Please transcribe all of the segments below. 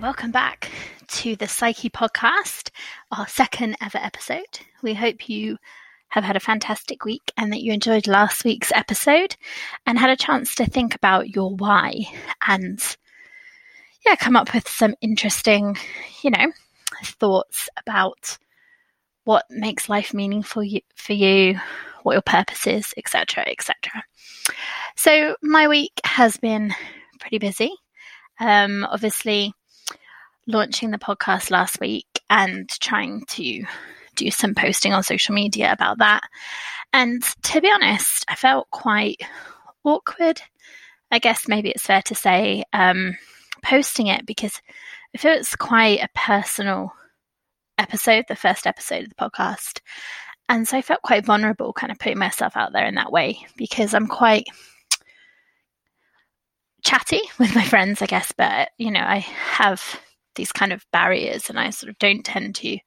Welcome back to the Psyche podcast, our second ever episode. We hope you have had a fantastic week and that you enjoyed last week's episode and had a chance to think about your why and yeah, come up with some interesting, you know, thoughts about what makes life meaningful for you, what your purpose is, etc., etc. So my week has been pretty busy. Um, obviously, launching the podcast last week and trying to do some posting on social media about that. And to be honest, I felt quite awkward. I guess maybe it's fair to say um, posting it because I feel it's quite a personal episode, the first episode of the podcast. And so I felt quite vulnerable kind of putting myself out there in that way because I'm quite chatty with my friends, I guess, but you know, I have these kind of barriers and I sort of don't tend to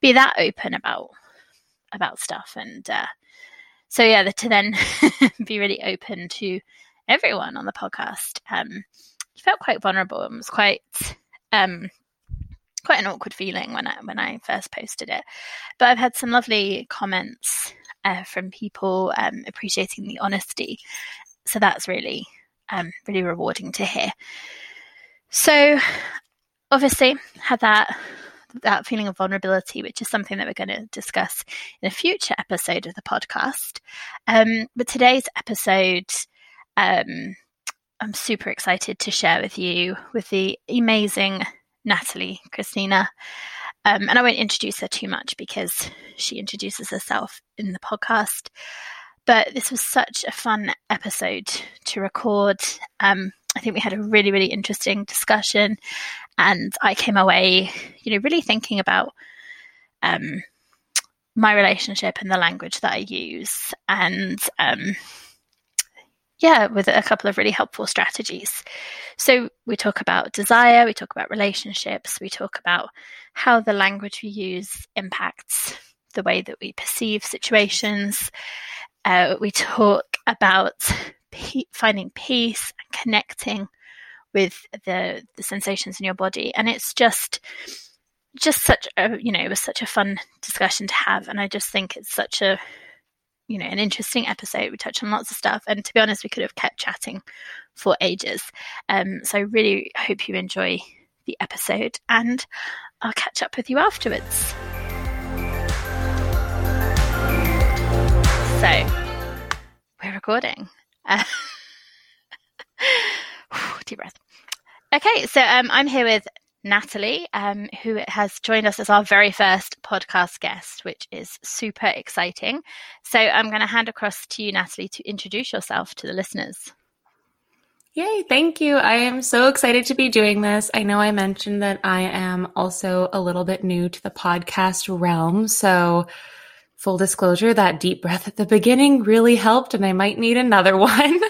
be that open about about stuff. And uh, so yeah the, to then be really open to everyone on the podcast um felt quite vulnerable. And was quite um quite an awkward feeling when I when I first posted it. But I've had some lovely comments uh, from people um, appreciating the honesty. So that's really um, really rewarding to hear. So obviously had that that feeling of vulnerability, which is something that we're going to discuss in a future episode of the podcast. Um, but today's episode, um, I'm super excited to share with you with the amazing Natalie Christina. Um, and I won't introduce her too much because she introduces herself in the podcast. But this was such a fun episode to record. Um, I think we had a really, really interesting discussion. And I came away, you know, really thinking about um, my relationship and the language that I use. And um, yeah, with a couple of really helpful strategies. So we talk about desire, we talk about relationships, we talk about how the language we use impacts the way that we perceive situations. Uh, we talk about finding peace and connecting with the the sensations in your body. And it's just just such a you know it was such a fun discussion to have. And i just think it's such a you know an interesting episode. We touched on lots of stuff. And to be honest we could have kept chatting for ages. Um so i really hope you enjoy the episode and i'll catch up with you afterwards. So we're recording. Uh, deep breath. Okay, so um, I'm here with Natalie, um, who has joined us as our very first podcast guest, which is super exciting. So I'm going to hand across to you, Natalie, to introduce yourself to the listeners. Yay, thank you. I am so excited to be doing this. I know I mentioned that I am also a little bit new to the podcast realm. So full disclosure, that deep breath at the beginning really helped, and I might need another one.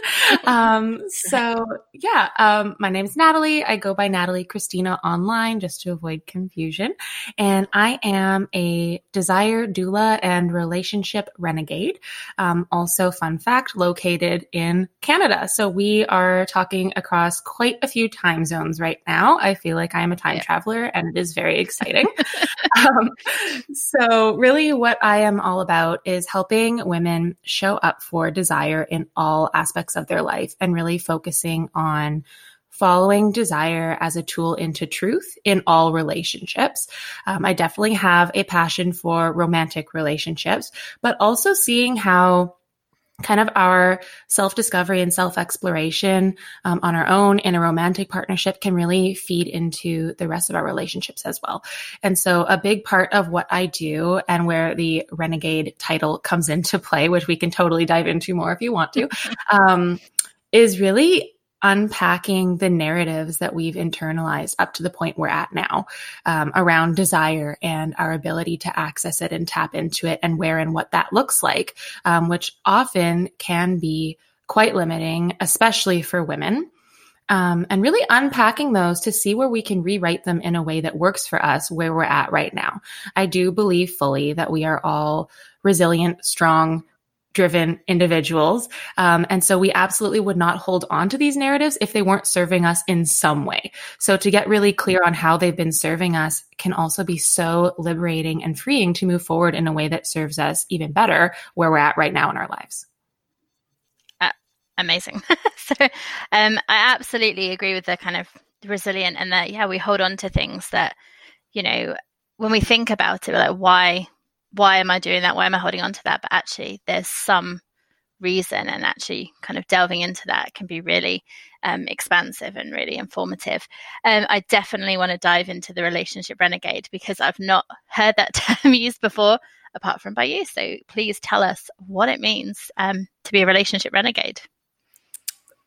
um, so, yeah, um, my name is Natalie. I go by Natalie Christina online just to avoid confusion. And I am a desire doula and relationship renegade. Um, also, fun fact, located in Canada. So, we are talking across quite a few time zones right now. I feel like I am a time yeah. traveler, and it is very exciting. Um, so, really, what I am all about is helping women show up for desire in all aspects of their life and really focusing on following desire as a tool into truth in all relationships. Um, I definitely have a passion for romantic relationships, but also seeing how kind of our self discovery and self exploration um, on our own in a romantic partnership can really feed into the rest of our relationships as well. And so, a big part of what I do and where the renegade title comes into play, which we can totally dive into more if you want to, um, is really unpacking the narratives that we've internalized up to the point we're at now um, around desire and our ability to access it and tap into it and where and what that looks like, um, which often can be quite limiting, especially for women. Um, and really unpacking those to see where we can rewrite them in a way that works for us where we're at right now. I do believe fully that we are all resilient, strong, driven individuals. Um, and so we absolutely would not hold on to these narratives if they weren't serving us in some way. So to get really clear on how they've been serving us can also be so liberating and freeing to move forward in a way that serves us even better where we're at right now in our lives. Uh, amazing. so um, I absolutely agree with the kind of resilient and that, yeah, we hold on to things that, you know, when we think about it, like, why why am I doing that? Why am I holding on to that? But actually, there's some reason, and actually, kind of delving into that can be really um, expansive and really informative. Um, I definitely want to dive into the relationship renegade because I've not heard that term used before, apart from by you. So please tell us what it means um, to be a relationship renegade.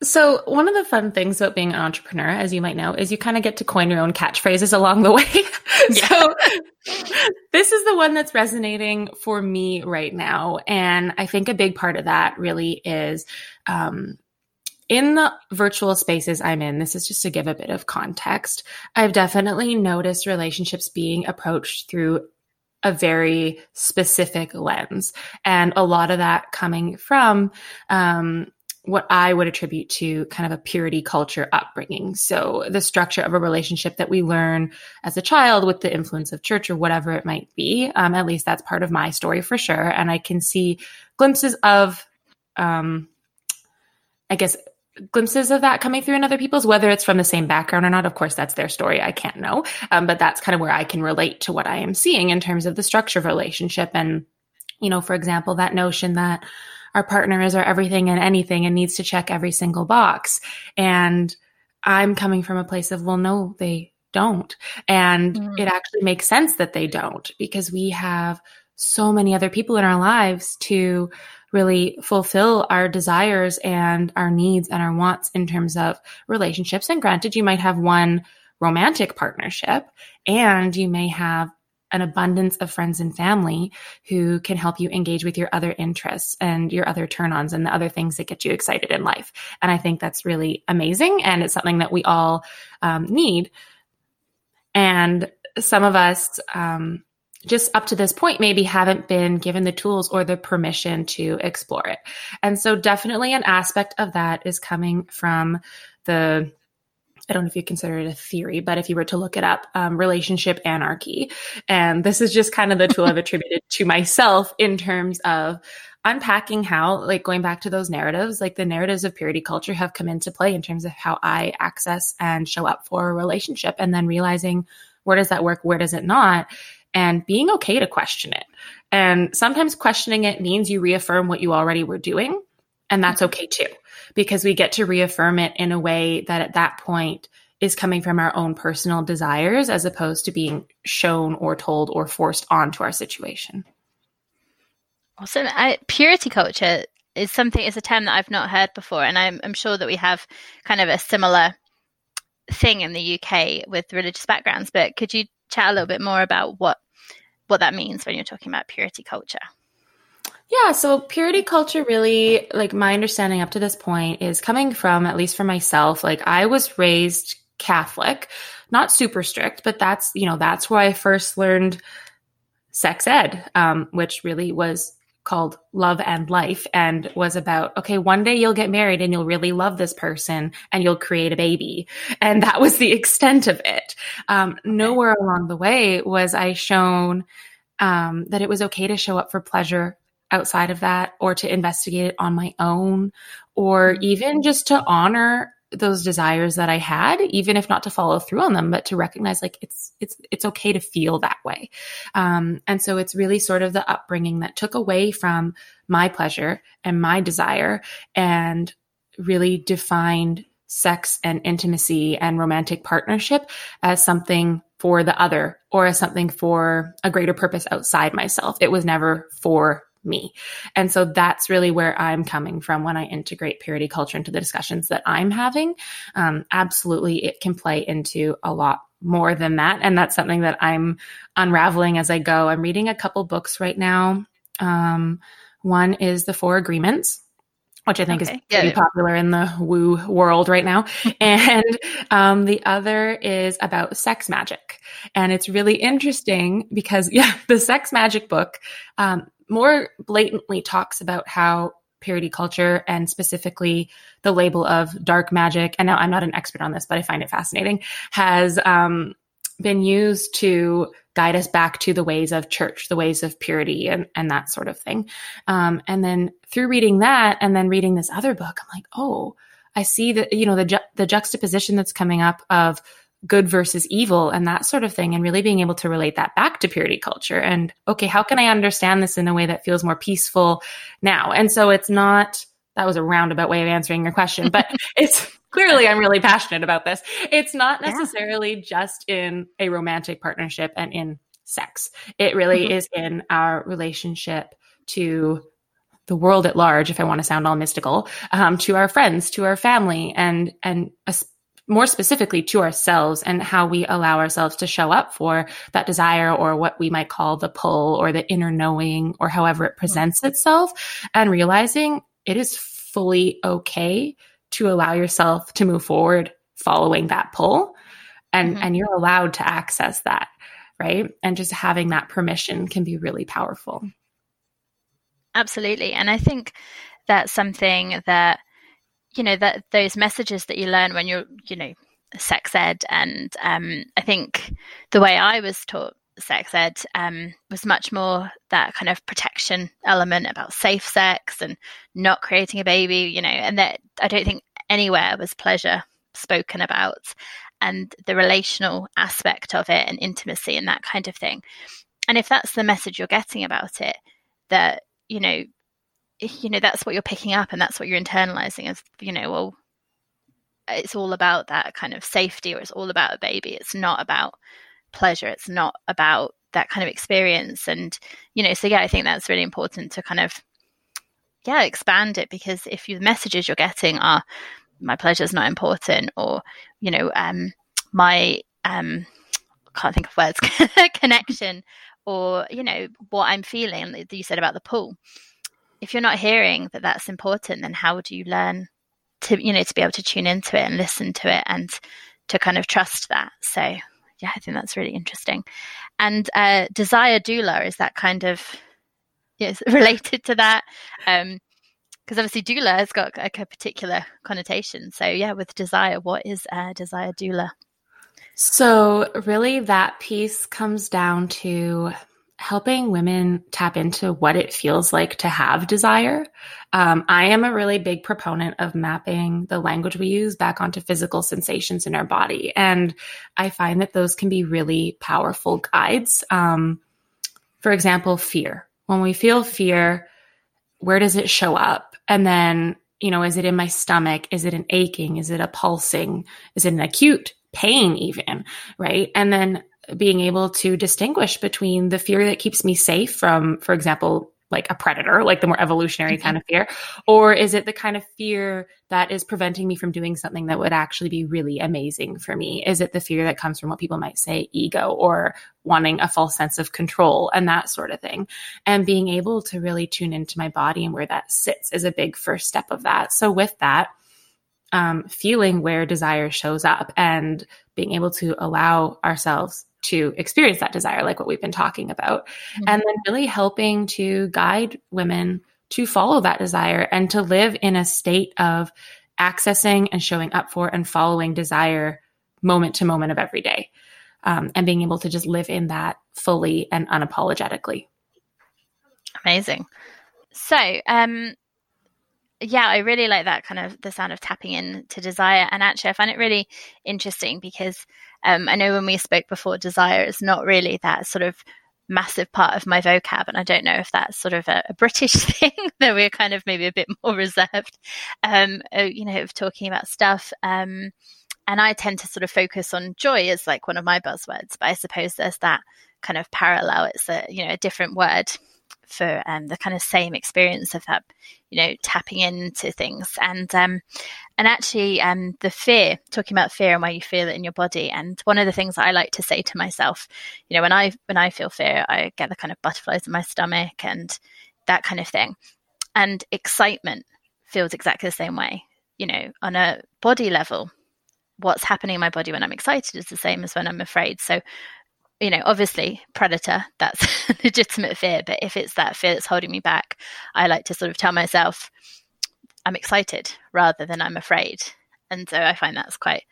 So, one of the fun things about being an entrepreneur, as you might know, is you kind of get to coin your own catchphrases along the way. so, this is the one that's resonating for me right now. And I think a big part of that really is um, in the virtual spaces I'm in, this is just to give a bit of context. I've definitely noticed relationships being approached through a very specific lens. And a lot of that coming from, um, what I would attribute to kind of a purity culture upbringing. So the structure of a relationship that we learn as a child with the influence of church or whatever it might be. Um, at least that's part of my story for sure. And I can see glimpses of, um, I guess, glimpses of that coming through in other people's, whether it's from the same background or not. Of course, that's their story. I can't know. Um, but that's kind of where I can relate to what I am seeing in terms of the structure of relationship. And, you know, for example, that notion that, our partner is our everything and anything and needs to check every single box. And I'm coming from a place of, well, no, they don't. And mm. it actually makes sense that they don't because we have so many other people in our lives to really fulfill our desires and our needs and our wants in terms of relationships. And granted, you might have one romantic partnership and you may have an abundance of friends and family who can help you engage with your other interests and your other turn ons and the other things that get you excited in life. And I think that's really amazing. And it's something that we all um, need. And some of us, um, just up to this point, maybe haven't been given the tools or the permission to explore it. And so, definitely, an aspect of that is coming from the I don't know if you consider it a theory, but if you were to look it up, um, relationship anarchy. And this is just kind of the tool I've attributed to myself in terms of unpacking how, like going back to those narratives, like the narratives of purity culture have come into play in terms of how I access and show up for a relationship and then realizing where does that work? Where does it not? And being okay to question it. And sometimes questioning it means you reaffirm what you already were doing. And that's okay too because we get to reaffirm it in a way that at that point is coming from our own personal desires as opposed to being shown or told or forced onto our situation. Awesome. I, purity culture is something, is a term that I've not heard before. And I'm, I'm sure that we have kind of a similar thing in the UK with religious backgrounds, but could you chat a little bit more about what, what that means when you're talking about purity culture? Yeah, so purity culture really, like my understanding up to this point is coming from, at least for myself, like I was raised Catholic, not super strict, but that's, you know, that's where I first learned sex ed, um, which really was called Love and Life and was about, okay, one day you'll get married and you'll really love this person and you'll create a baby. And that was the extent of it. Um, nowhere along the way was I shown um, that it was okay to show up for pleasure outside of that or to investigate it on my own or mm-hmm. even just to honor those desires that I had, even if not to follow through on them, but to recognize like it's it's it's okay to feel that way. Um, and so it's really sort of the upbringing that took away from my pleasure and my desire and really defined sex and intimacy and romantic partnership as something for the other or as something for a greater purpose outside myself. It was never for me. And so that's really where I'm coming from when I integrate purity culture into the discussions that I'm having. Um, absolutely, it can play into a lot more than that. And that's something that I'm unraveling as I go. I'm reading a couple books right now. Um, one is The Four Agreements. Which I think okay. is pretty yeah. popular in the woo world right now. and um, the other is about sex magic. And it's really interesting because, yeah, the sex magic book, um, more blatantly talks about how purity culture and specifically the label of dark magic. And now I'm not an expert on this, but I find it fascinating, has um, been used to guide us back to the ways of church, the ways of purity, and, and that sort of thing. Um, and then through reading that and then reading this other book, I'm like, oh, I see that, you know, the, ju- the juxtaposition that's coming up of good versus evil and that sort of thing and really being able to relate that back to purity culture and okay how can i understand this in a way that feels more peaceful now and so it's not that was a roundabout way of answering your question but it's clearly i'm really passionate about this it's not necessarily yeah. just in a romantic partnership and in sex it really mm-hmm. is in our relationship to the world at large if i want to sound all mystical um, to our friends to our family and and more specifically to ourselves and how we allow ourselves to show up for that desire or what we might call the pull or the inner knowing or however it presents itself and realizing it is fully okay to allow yourself to move forward following that pull. And mm-hmm. and you're allowed to access that right? And just having that permission can be really powerful. Absolutely. And i think that's something that you know that those messages that you learn when you're you know sex ed and um, i think the way i was taught sex ed um, was much more that kind of protection element about safe sex and not creating a baby you know and that i don't think anywhere was pleasure spoken about and the relational aspect of it and intimacy and that kind of thing. And if that's the message you're getting about it that you know you know that's what you're picking up and that's what you're internalizing as you know well it's all about that kind of safety or it's all about a baby. It's not about pleasure. It's not about that kind of experience. And you know so yeah i think that's really important to kind of yeah expand it because if the messages you're getting are my pleasure is not important or you know um my um can't think of words connection or you know what i'm feeling that you said about the pool. If you're not hearing that that's important, then how do you learn to, you know, to be able to tune into it and listen to it and to kind of trust that? So, yeah, I think that's really interesting. And uh, desire doula is that kind of yes related to that. Um, because obviously doula has got like a particular connotation. So yeah, with desire, what is a desire doula? So really, that piece comes down to helping women tap into what it feels like to have desire. Um, I am a really big proponent of mapping the language we use back onto physical sensations in our body. And I find that those can be really powerful guides. Um, for example, fear. When we feel fear, where does it show up? And then, you know, is it in my stomach? Is it an aching? Is it a pulsing? Is it an acute pain even? Right. And then being able to distinguish between the fear that keeps me safe from, for example, like a predator, like the more evolutionary mm-hmm. kind of fear? Or is it the kind of fear that is preventing me from doing something that would actually be really amazing for me? Is it the fear that comes from what people might say ego or wanting a false sense of control and that sort of thing? And being able to really tune into my body and where that sits is a big first step of that. So with that, um, feeling where desire shows up and being able to allow ourselves to experience that desire, like what we've been talking about. Mm-hmm. And then really helping to guide women to follow that desire and to live in a state of accessing and showing up for and following desire moment to moment of every day. Um, and being able to just live in that fully and unapologetically. Amazing. So, um, yeah, I really like that kind of the sound of tapping in to desire. And actually, I find it really interesting because um, I know when we spoke before, desire is not really that sort of massive part of my vocab. And I don't know if that's sort of a, a British thing that we're kind of maybe a bit more reserved, um, uh, you know, of talking about stuff. Um, and I tend to sort of focus on joy as like one of my buzzwords, but I suppose there's that kind of parallel. It's a, you know, a different word for um, the kind of same experience of that, you know, tapping into things. And um, and actually, um, the fear, talking about fear and where you feel it in your body. And one of the things I like to say to myself, you know, when I when I feel fear, I get the kind of butterflies in my stomach and that kind of thing. And excitement feels exactly the same way. You know, on a body level, what's happening in my body when I'm excited is the same as when I'm afraid. So you know, obviously predator, that's legitimate fear. But if it's that fear that's holding me back, I like to sort of tell myself, I'm excited rather than I'm afraid. And so I find that's quite,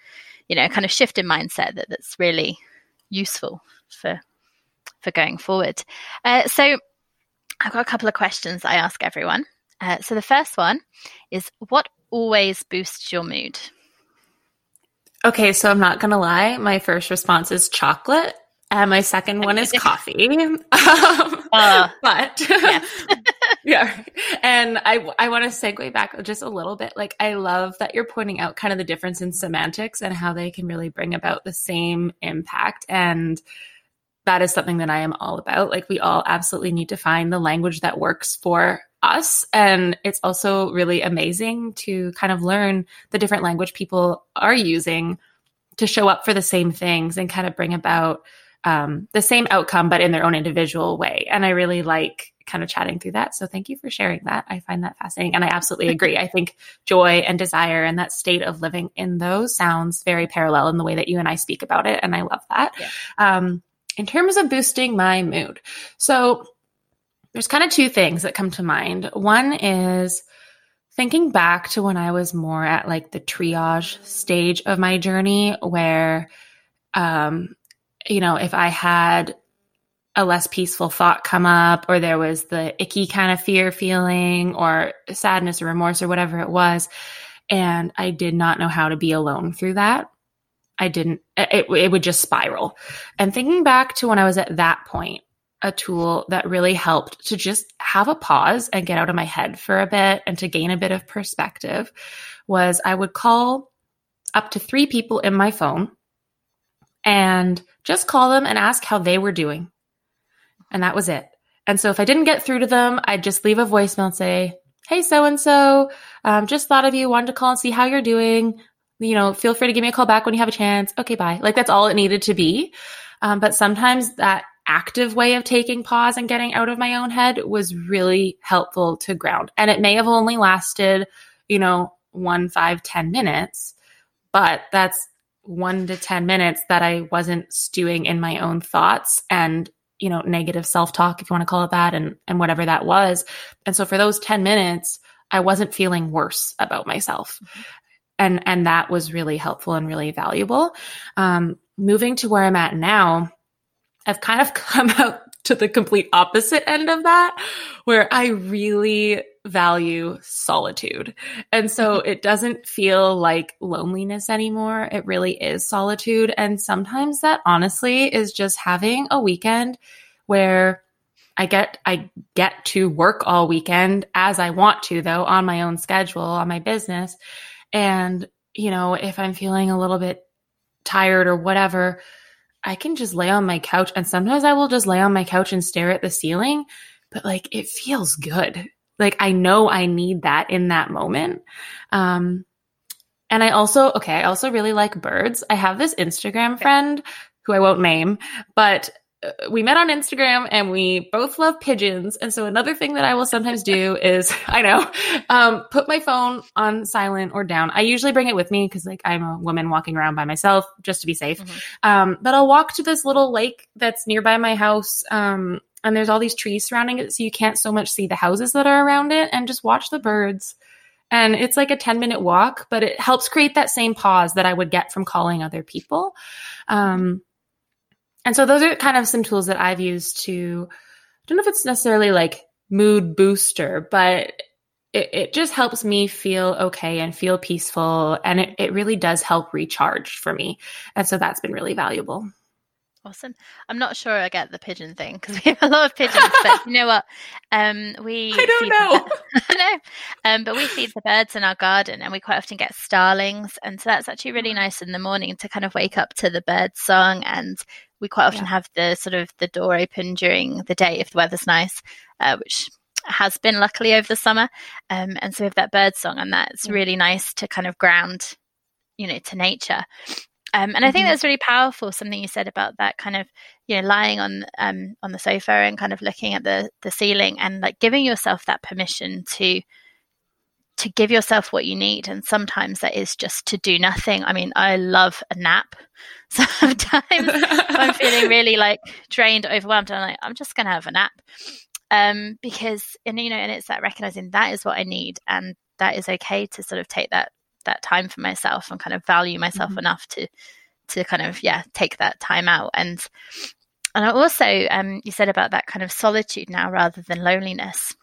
you know, kind of shift in mindset that that's really useful for for going forward. Uh, so I've got a couple of questions I ask everyone. Uh, so the first one is what always boosts your mood? Okay, so I'm not going to lie. My first response is chocolate. And my second one is coffee. um, uh, but yeah. yeah. And I, I want to segue back just a little bit. Like, I love that you're pointing out kind of the difference in semantics and how they can really bring about the same impact. And that is something that I am all about. Like, we all absolutely need to find the language that works for us. And it's also really amazing to kind of learn the different language people are using to show up for the same things and kind of bring about um, the same outcome, but in their own individual way. And I really like kind of chatting through that. So thank you for sharing that. I find that fascinating. And I absolutely agree. I think joy and desire and that state of living in those sounds very parallel in the way that you and I speak about it. And I love that. Yeah. Um, in terms of boosting my mood, so there's kind of two things that come to mind. One is thinking back to when I was more at like the triage stage of my journey where um, you know, if I had a less peaceful thought come up or there was the icky kind of fear feeling or sadness or remorse or whatever it was and I did not know how to be alone through that. I didn't it, it would just spiral. And thinking back to when I was at that point, a tool that really helped to just have a pause and get out of my head for a bit and to gain a bit of perspective was I would call up to 3 people in my phone and just call them and ask how they were doing. And that was it. And so if I didn't get through to them, I'd just leave a voicemail and say, Hey, so and so, just thought of you, wanted to call and see how you're doing. You know, feel free to give me a call back when you have a chance. Okay, bye. Like that's all it needed to be. Um, but sometimes that active way of taking pause and getting out of my own head was really helpful to ground. And it may have only lasted, you know, one, five, ten minutes, but that's one to 10 minutes that I wasn't stewing in my own thoughts and, you know, negative self talk, if you want to call it that, and, and whatever that was. And so for those 10 minutes, I wasn't feeling worse about myself. Mm-hmm. And, and that was really helpful and really valuable. Um, moving to where I'm at now, I've kind of come out to the complete opposite end of that, where I really value solitude. And so mm-hmm. it doesn't feel like loneliness anymore. It really is solitude. And sometimes that honestly is just having a weekend where I get I get to work all weekend as I want to though on my own schedule on my business and you know if I'm feeling a little bit tired or whatever I can just lay on my couch and sometimes I will just lay on my couch and stare at the ceiling but like it feels good like I know I need that in that moment. Um, and I also, okay, I also really like birds. I have this Instagram friend who I won't name, but uh, we met on Instagram and we both love pigeons. And so another thing that I will sometimes do is, I know, um, put my phone on silent or down. I usually bring it with me because like I'm a woman walking around by myself just to be safe. Mm-hmm. Um, but I'll walk to this little lake that's nearby my house. Um, and there's all these trees surrounding it so you can't so much see the houses that are around it and just watch the birds. And it's like a 10 minute walk but it helps create that same pause that i would get from calling other people. Um, and so those are kind of some tools that i've used to i don't know if it's necessarily like mood booster but it, it just helps me feel okay and feel peaceful and it, it really does help recharge for me. And so that's been really valuable Awesome. I'm not sure I get the pigeon thing because we have a lot of pigeons, but you know what? Um, we I don't know. I know. Um, but we feed the birds in our garden, and we quite often get starlings, and so that's actually really nice in the morning to kind of wake up to the bird song. And we quite often yeah. have the sort of the door open during the day if the weather's nice, uh, which has been luckily over the summer. Um, and so we have that bird song, and that's yeah. really nice to kind of ground, you know, to nature. Um, and mm-hmm. I think mm-hmm. that's really powerful. Something you said about that kind of, you know, lying on um, on the sofa and kind of looking at the the ceiling and like giving yourself that permission to to give yourself what you need. And sometimes that is just to do nothing. I mean, I love a nap. Sometimes I'm feeling really like drained, overwhelmed, and I'm like, I'm just going to have a nap. Um, because, and you know, and it's that recognizing that is what I need. And that is okay to sort of take that, that time for myself and kind of value myself mm-hmm. enough to, to kind of, yeah, take that time out. And, and I also, um, you said about that kind of solitude now rather than loneliness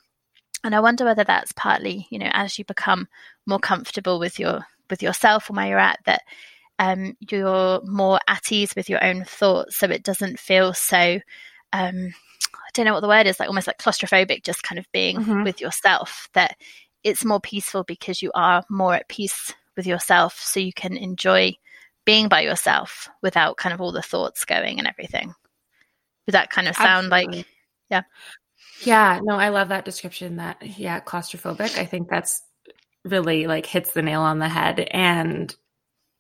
and I wonder whether that's partly, you know, as you become more comfortable with your with yourself and where you're at, that um, you're more at ease with your own thoughts, so it doesn't feel so. Um, I don't know what the word is, like almost like claustrophobic, just kind of being mm-hmm. with yourself. That it's more peaceful because you are more at peace with yourself, so you can enjoy being by yourself without kind of all the thoughts going and everything. Would that kind of sound Absolutely. like, yeah? Yeah, no, I love that description that yeah, claustrophobic. I think that's really like hits the nail on the head and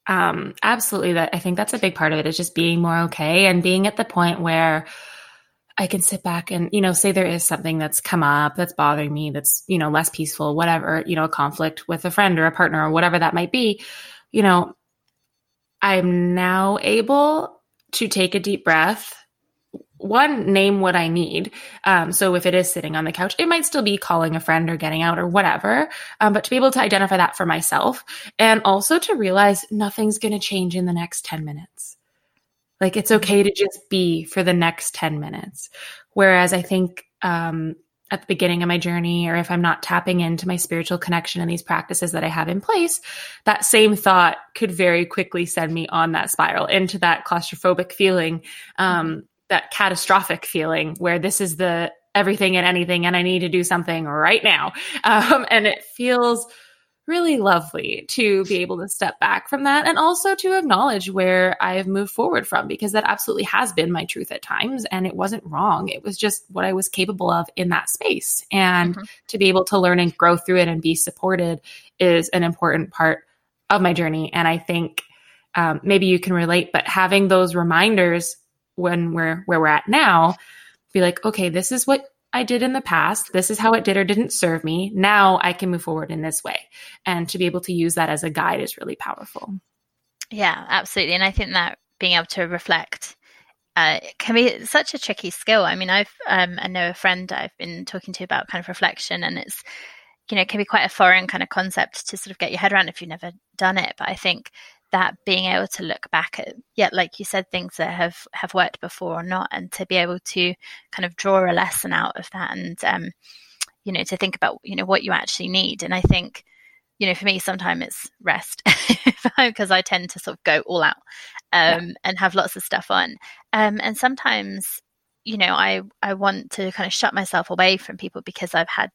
um absolutely that I think that's a big part of it is just being more okay and being at the point where I can sit back and, you know, say there is something that's come up that's bothering me, that's, you know, less peaceful, whatever, you know, a conflict with a friend or a partner or whatever that might be, you know, I'm now able to take a deep breath. One name what i need. Um, so if it is sitting on the couch it might still be calling a friend or getting out or whatever um, but to be able to identify that for myself and also to realize nothing's going to change in the next 10 minutes like it's okay to just be for the next 10 minutes whereas i think um, at the beginning of my journey or if i'm not tapping into my spiritual connection and these practices that i have in place that same thought could very quickly send me on that spiral into that claustrophobic feeling um, that catastrophic feeling where this is the everything and anything and I need to do something right now. Um, and it feels really lovely to be able to step back from that and also to acknowledge where I have moved forward from because that absolutely has been my truth at times and it wasn't wrong. It was just what I was capable of in that space. And mm-hmm. to be able to learn and grow through it and be supported is an important part of my journey. And I think um, maybe you can relate, but having those reminders when we're where we're at now, be like, okay, this is what I did in the past. This is how it did or didn't serve me. Now I can move forward in this way. And to be able to use that as a guide is really powerful. Yeah, absolutely. And I think that being able to reflect uh, can be such a tricky skill. I mean, I've um, I know a friend I've been talking to about kind of reflection, and it's you know it can be quite a foreign kind of concept to sort of get your head around if you've never done it. But I think that being able to look back at yet like you said things that have have worked before or not and to be able to kind of draw a lesson out of that and um, you know to think about you know what you actually need and i think you know for me sometimes it's rest because i tend to sort of go all out um, yeah. and have lots of stuff on um, and sometimes you know i i want to kind of shut myself away from people because i've had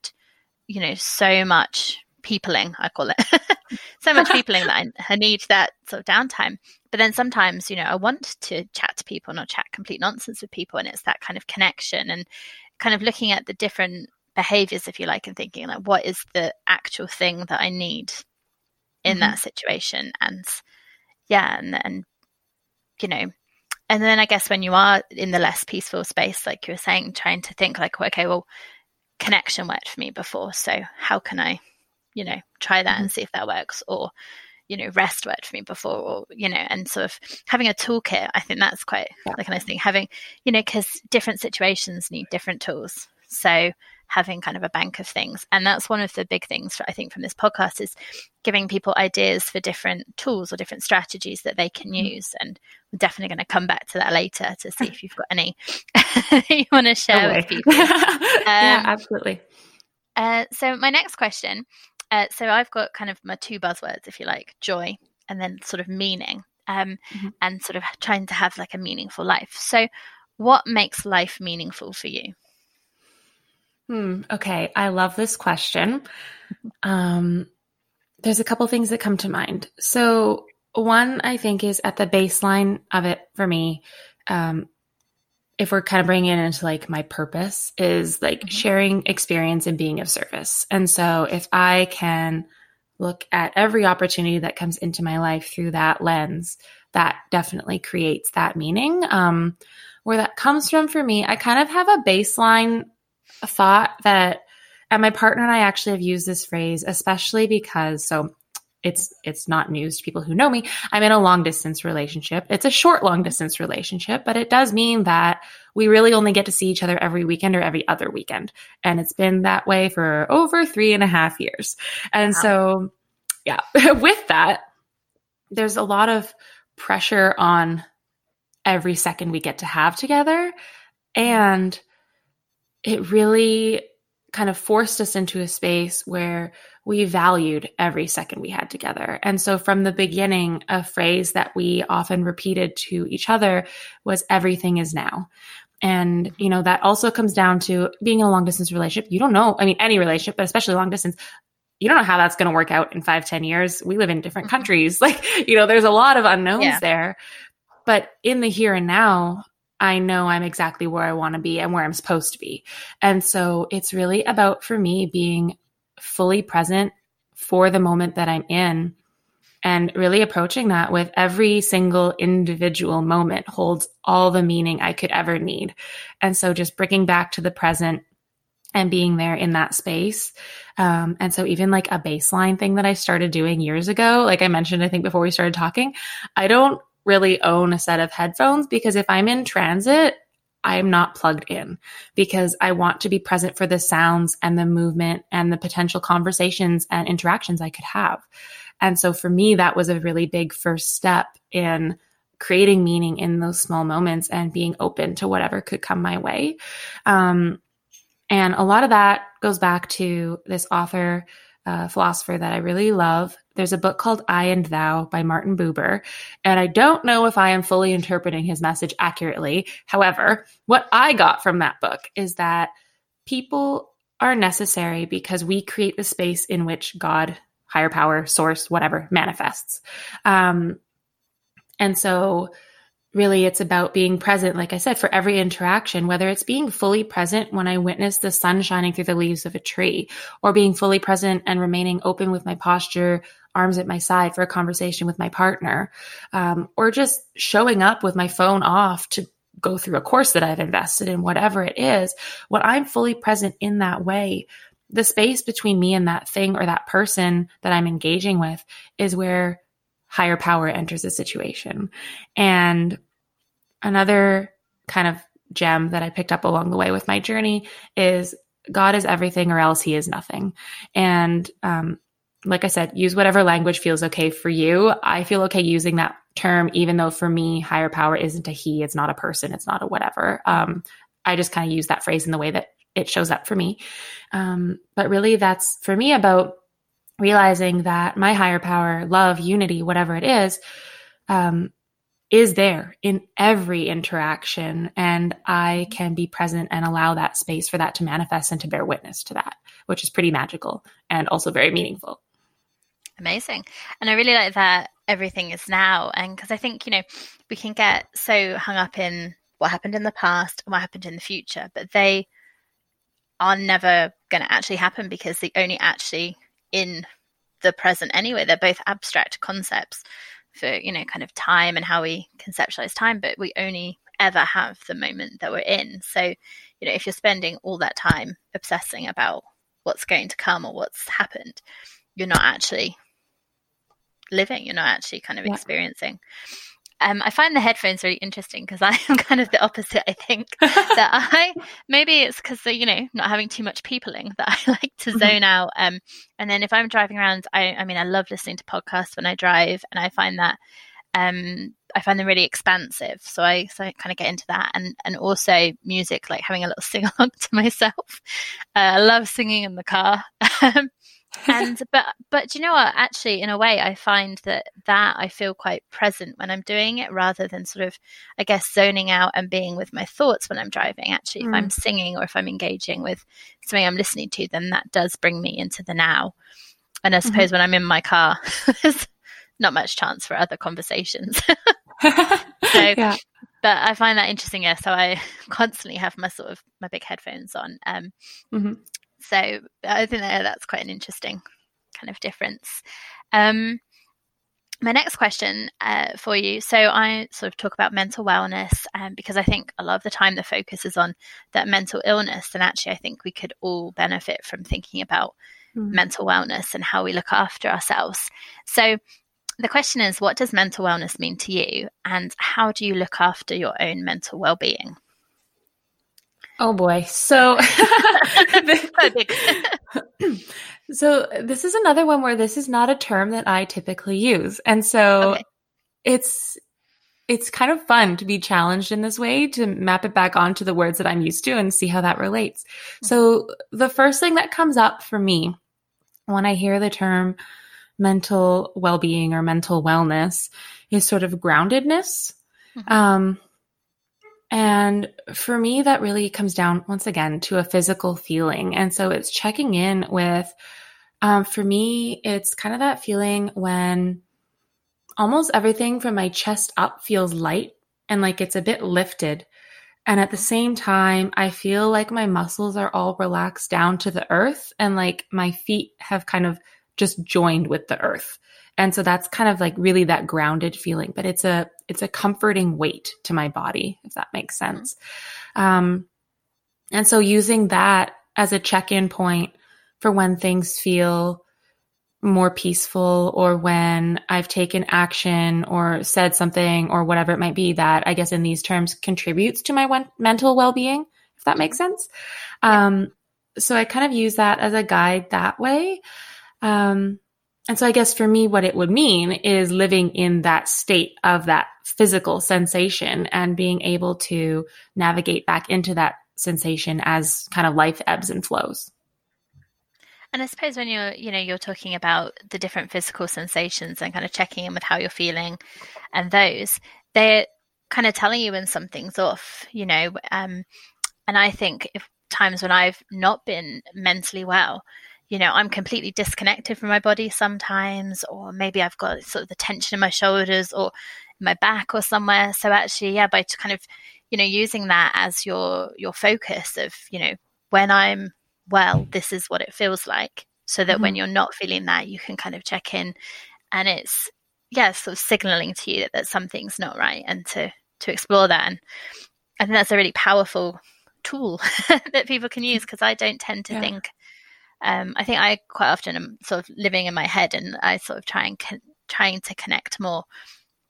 you know so much peopling, I call it. so much peopling that I, I, need that sort of downtime. But then sometimes, you know, I want to chat to people, not chat complete nonsense with people. And it's that kind of connection and kind of looking at the different behaviors, if you like, and thinking like, what is the actual thing that I need in mm-hmm. that situation? And yeah, and, and, you know, and then I guess when you are in the less peaceful space, like you were saying, trying to think like, okay, well, connection worked for me before. So how can I you know, try that mm-hmm. and see if that works or, you know, rest worked for me before or, you know, and sort of having a toolkit, I think that's quite yeah. like a nice thing. Having, you know, because different situations need different tools. So having kind of a bank of things. And that's one of the big things I think from this podcast is giving people ideas for different tools or different strategies that they can mm-hmm. use. And we're definitely going to come back to that later to see if you've got any you want to share with people. um, yeah, absolutely. Uh, so my next question uh, so I've got kind of my two buzzwords, if you like, joy and then sort of meaning, um, mm-hmm. and sort of trying to have like a meaningful life. So, what makes life meaningful for you? Hmm, okay, I love this question. Um, there's a couple things that come to mind. So, one I think is at the baseline of it for me. Um, if we're kind of bringing it into like my purpose is like mm-hmm. sharing experience and being of service. And so if I can look at every opportunity that comes into my life through that lens, that definitely creates that meaning. Um, where that comes from for me, I kind of have a baseline thought that And my partner and I actually have used this phrase, especially because so it's it's not news to people who know me. I'm in a long distance relationship. It's a short long distance relationship, but it does mean that we really only get to see each other every weekend or every other weekend. And it's been that way for over three and a half years. And wow. so yeah, with that, there's a lot of pressure on every second we get to have together. And it really kind of forced us into a space where we valued every second we had together. And so from the beginning, a phrase that we often repeated to each other was everything is now. And, you know, that also comes down to being in a long distance relationship. You don't know, I mean, any relationship, but especially long distance, you don't know how that's going to work out in five, ten years. We live in different mm-hmm. countries. Like, you know, there's a lot of unknowns yeah. there. But in the here and now, I know I'm exactly where I want to be and where I'm supposed to be. And so it's really about, for me, being fully present for the moment that I'm in and really approaching that with every single individual moment holds all the meaning I could ever need. And so just bringing back to the present and being there in that space. Um, and so even like a baseline thing that I started doing years ago, like I mentioned, I think before we started talking, I don't really own a set of headphones because if I'm in transit, I'm not plugged in because I want to be present for the sounds and the movement and the potential conversations and interactions I could have. And so for me, that was a really big first step in creating meaning in those small moments and being open to whatever could come my way. Um, and a lot of that goes back to this author, uh, philosopher that I really love. There's a book called I and Thou by Martin Buber. And I don't know if I am fully interpreting his message accurately. However, what I got from that book is that people are necessary because we create the space in which God, higher power, source, whatever, manifests. Um, and so, really it's about being present like i said for every interaction whether it's being fully present when i witness the sun shining through the leaves of a tree or being fully present and remaining open with my posture arms at my side for a conversation with my partner um, or just showing up with my phone off to go through a course that i've invested in whatever it is when i'm fully present in that way the space between me and that thing or that person that i'm engaging with is where higher power enters the situation. And another kind of gem that I picked up along the way with my journey is God is everything or else he is nothing. And um, like I said, use whatever language feels okay for you. I feel okay using that term, even though for me, higher power isn't a he, it's not a person, it's not a whatever. Um, I just kind of use that phrase in the way that it shows up for me. Um, but really, that's for me about realizing that my higher power, love, unity, whatever it is, um, is there in every interaction. And I can be present and allow that space for that to manifest and to bear witness to that, which is pretty magical and also very meaningful. Amazing. And I really like that everything is now. And because I think, you know, we can get so hung up in what happened in the past and what happened in the future, but they are never going to actually happen because they only actually in the present anyway. They're both abstract concepts for, you know, kind of time and how we conceptualize time, but we only ever have the moment that we're in. So, you know, if you're spending all that time obsessing about what's going to come or what's happened, you're not actually living, you're not actually kind of yeah. experiencing. Um, I find the headphones really interesting because I am kind of the opposite. I think that I maybe it's because you know not having too much peopling that I like to mm-hmm. zone out. Um, and then if I'm driving around, I, I mean I love listening to podcasts when I drive, and I find that um, I find them really expansive. So I so I kind of get into that, and and also music, like having a little sing along to myself. Uh, I love singing in the car. Um, and but but do you know what actually in a way i find that that i feel quite present when i'm doing it rather than sort of i guess zoning out and being with my thoughts when i'm driving actually mm. if i'm mm. singing or if i'm engaging with something i'm listening to then that does bring me into the now and i mm-hmm. suppose mm-hmm. when i'm in my car there's not much chance for other conversations so yeah. but i find that interesting yeah so i constantly have my sort of my big headphones on um mm-hmm. So I think that that's quite an interesting kind of difference. Um, my next question uh, for you. So I sort of talk about mental wellness um, because I think a lot of the time the focus is on that mental illness, and actually I think we could all benefit from thinking about mm. mental wellness and how we look after ourselves. So the question is, what does mental wellness mean to you, and how do you look after your own mental well-being? Oh boy. So, so this is another one where this is not a term that I typically use. And so okay. it's it's kind of fun to be challenged in this way to map it back onto the words that I'm used to and see how that relates. Mm-hmm. So the first thing that comes up for me when I hear the term mental well-being or mental wellness is sort of groundedness. Mm-hmm. Um, and for me, that really comes down once again to a physical feeling. And so it's checking in with, um, for me, it's kind of that feeling when almost everything from my chest up feels light and like it's a bit lifted. And at the same time, I feel like my muscles are all relaxed down to the earth and like my feet have kind of just joined with the earth. And so that's kind of like really that grounded feeling, but it's a, it's a comforting weight to my body, if that makes mm-hmm. sense. Um, and so using that as a check in point for when things feel more peaceful or when I've taken action or said something or whatever it might be that I guess in these terms contributes to my mental well being, if that makes mm-hmm. sense. Um, so I kind of use that as a guide that way. Um, and so I guess for me, what it would mean is living in that state of that physical sensation and being able to navigate back into that sensation as kind of life ebbs and flows. And I suppose when you're, you know, you're talking about the different physical sensations and kind of checking in with how you're feeling and those, they're kind of telling you when something's off, you know. Um, and I think if times when I've not been mentally well, you know, I'm completely disconnected from my body sometimes, or maybe I've got sort of the tension in my shoulders or my back or somewhere. So actually, yeah, by kind of, you know, using that as your your focus of, you know, when I'm well, this is what it feels like. So that mm-hmm. when you're not feeling that, you can kind of check in and it's yeah, sort of signaling to you that, that something's not right and to to explore that. And I think that's a really powerful tool that people can use because I don't tend to yeah. think um, I think I quite often am sort of living in my head and I sort of try and con- trying to connect more,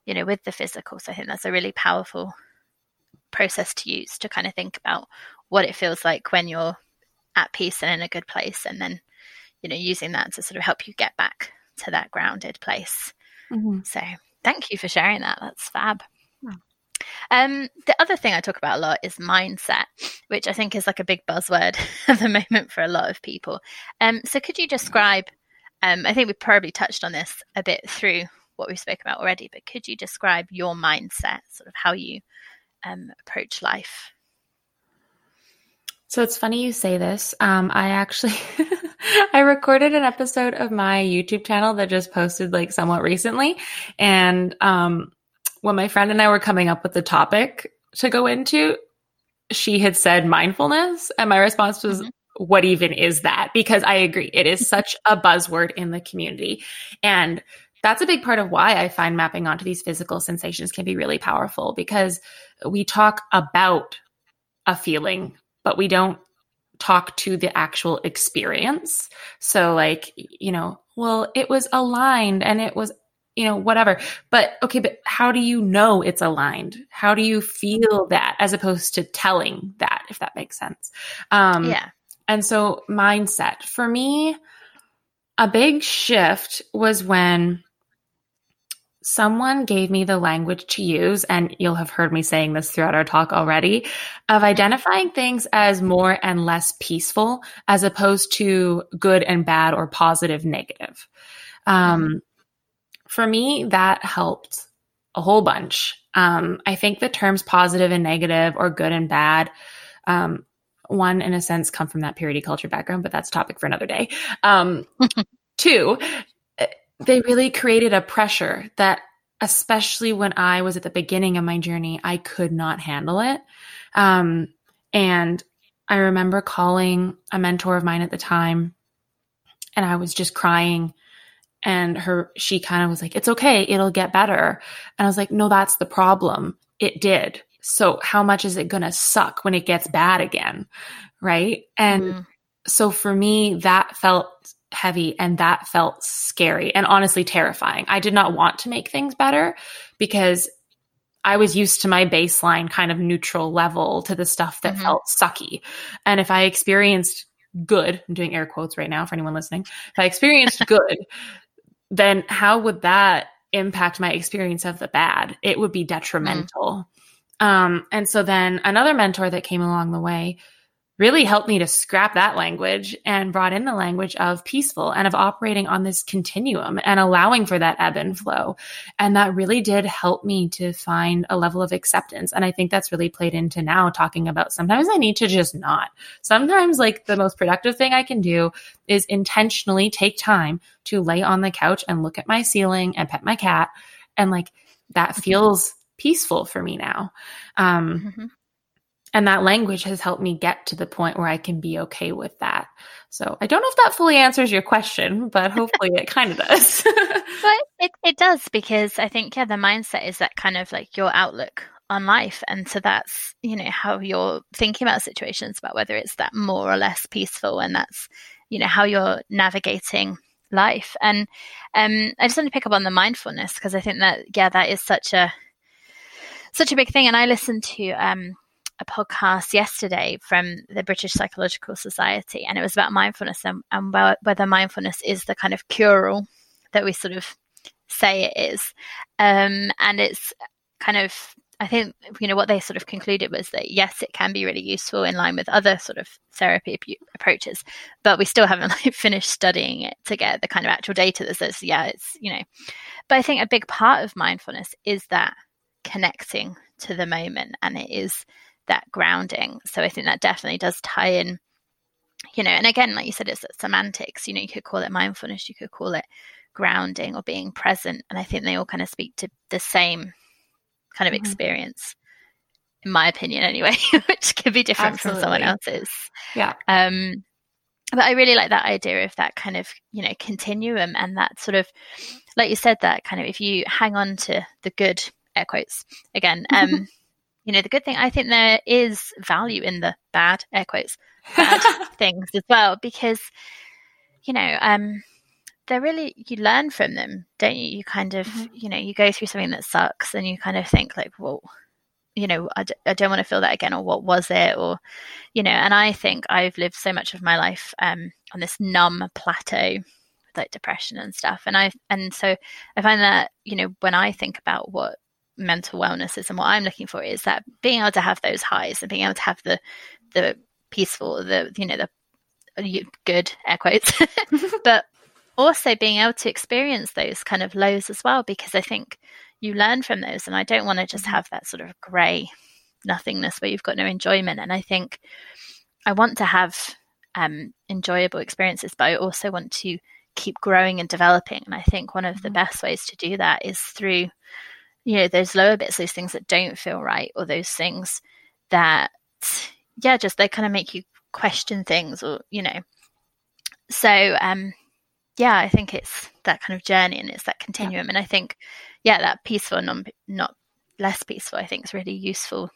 you know, with the physical. So I think that's a really powerful process to use to kind of think about what it feels like when you're at peace and in a good place, and then, you know, using that to sort of help you get back to that grounded place. Mm-hmm. So thank you for sharing that. That's fab. Um, the other thing I talk about a lot is mindset, which I think is like a big buzzword at the moment for a lot of people. Um, so could you describe? Um, I think we probably touched on this a bit through what we spoke about already, but could you describe your mindset, sort of how you um, approach life? So it's funny you say this. Um, I actually I recorded an episode of my YouTube channel that just posted like somewhat recently, and um, when my friend and I were coming up with the topic to go into, she had said mindfulness. And my response was, mm-hmm. what even is that? Because I agree, it is such a buzzword in the community. And that's a big part of why I find mapping onto these physical sensations can be really powerful because we talk about a feeling, but we don't talk to the actual experience. So, like, you know, well, it was aligned and it was you know, whatever. But okay, but how do you know it's aligned? How do you feel that as opposed to telling that, if that makes sense? Um, yeah. And so, mindset for me, a big shift was when someone gave me the language to use, and you'll have heard me saying this throughout our talk already, of identifying things as more and less peaceful as opposed to good and bad or positive, negative. Um, for me, that helped a whole bunch. Um, I think the terms positive and negative or good and bad, um, one, in a sense, come from that purity culture background, but that's a topic for another day. Um, two, they really created a pressure that, especially when I was at the beginning of my journey, I could not handle it. Um, and I remember calling a mentor of mine at the time, and I was just crying and her she kind of was like it's okay it'll get better and i was like no that's the problem it did so how much is it going to suck when it gets bad again right and mm. so for me that felt heavy and that felt scary and honestly terrifying i did not want to make things better because I was used to my baseline kind of neutral level to the stuff that mm-hmm. felt sucky. And if I experienced good, I'm doing air quotes right now for anyone listening. If I experienced good, then how would that impact my experience of the bad? It would be detrimental. Mm. Um, and so then another mentor that came along the way really helped me to scrap that language and brought in the language of peaceful and of operating on this continuum and allowing for that ebb and flow. And that really did help me to find a level of acceptance. And I think that's really played into now talking about sometimes I need to just not. Sometimes, like, the most productive thing I can do is intentionally take time to lay on the couch and look at my ceiling and pet my cat. And like, that feels peaceful for me now. Um, mm-hmm and that language has helped me get to the point where I can be okay with that. So I don't know if that fully answers your question, but hopefully it kind of does. but it, it does because I think, yeah, the mindset is that kind of like your outlook on life. And so that's, you know, how you're thinking about situations, about whether it's that more or less peaceful. And that's, you know, how you're navigating life. And um, I just want to pick up on the mindfulness because I think that, yeah, that is such a, such a big thing. And I listened to, um, a podcast yesterday from the British Psychological Society, and it was about mindfulness and, and whether mindfulness is the kind of cure all that we sort of say it is. Um, and it's kind of, I think, you know, what they sort of concluded was that yes, it can be really useful in line with other sort of therapy approaches, but we still haven't like finished studying it to get the kind of actual data that says, yeah, it's, you know, but I think a big part of mindfulness is that connecting to the moment and it is that grounding. So I think that definitely does tie in, you know, and again, like you said, it's semantics. You know, you could call it mindfulness, you could call it grounding or being present. And I think they all kind of speak to the same kind of mm-hmm. experience, in my opinion, anyway, which could be different Absolutely. from someone else's. Yeah. Um, but I really like that idea of that kind of, you know, continuum and that sort of, like you said, that kind of if you hang on to the good air quotes again, um, you know, the good thing, I think there is value in the bad, air quotes, bad things as well, because, you know, um, they're really, you learn from them, don't you? You kind of, mm-hmm. you know, you go through something that sucks and you kind of think like, well, you know, I d- I don't want to feel that again, or what was it, or, you know, and I think I've lived so much of my life um, on this numb plateau like depression and stuff and i and so i find that you know when i think about what mental wellness is and what I'm looking for is that being able to have those highs and being able to have the the peaceful, the you know the good air quotes, but also being able to experience those kind of lows as well because I think you learn from those and I don't want to just mm-hmm. have that sort of grey nothingness where you've got no enjoyment and I think I want to have um, enjoyable experiences but I also want to keep growing and developing and I think one of the mm-hmm. best ways to do that is through you know those lower bits those things that don't feel right or those things that yeah just they kind of make you question things or you know so um yeah i think it's that kind of journey and it's that continuum yeah. and i think yeah that peaceful non not less peaceful i think is really useful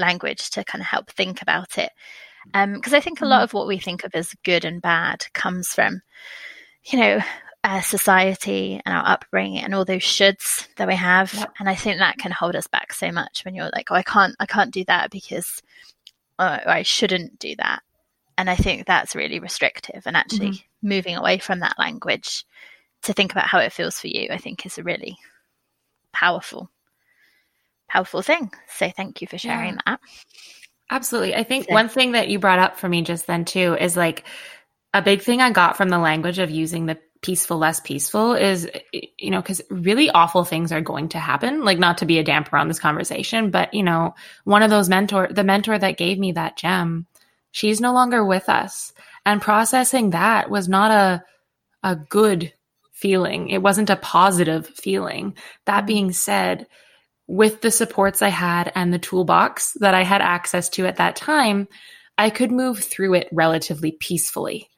language to kind of help think about it because um, i think a lot mm-hmm. of what we think of as good and bad comes from you know uh, society and our upbringing and all those shoulds that we have and i think that can hold us back so much when you're like oh i can't i can't do that because uh, i shouldn't do that and i think that's really restrictive and actually mm-hmm. moving away from that language to think about how it feels for you i think is a really powerful powerful thing so thank you for sharing yeah. that absolutely i think so. one thing that you brought up for me just then too is like a big thing I got from the language of using the peaceful, less peaceful is, you know, because really awful things are going to happen. Like, not to be a damper on this conversation, but, you know, one of those mentor, the mentor that gave me that gem, she's no longer with us. And processing that was not a, a good feeling. It wasn't a positive feeling. That mm-hmm. being said, with the supports I had and the toolbox that I had access to at that time, I could move through it relatively peacefully.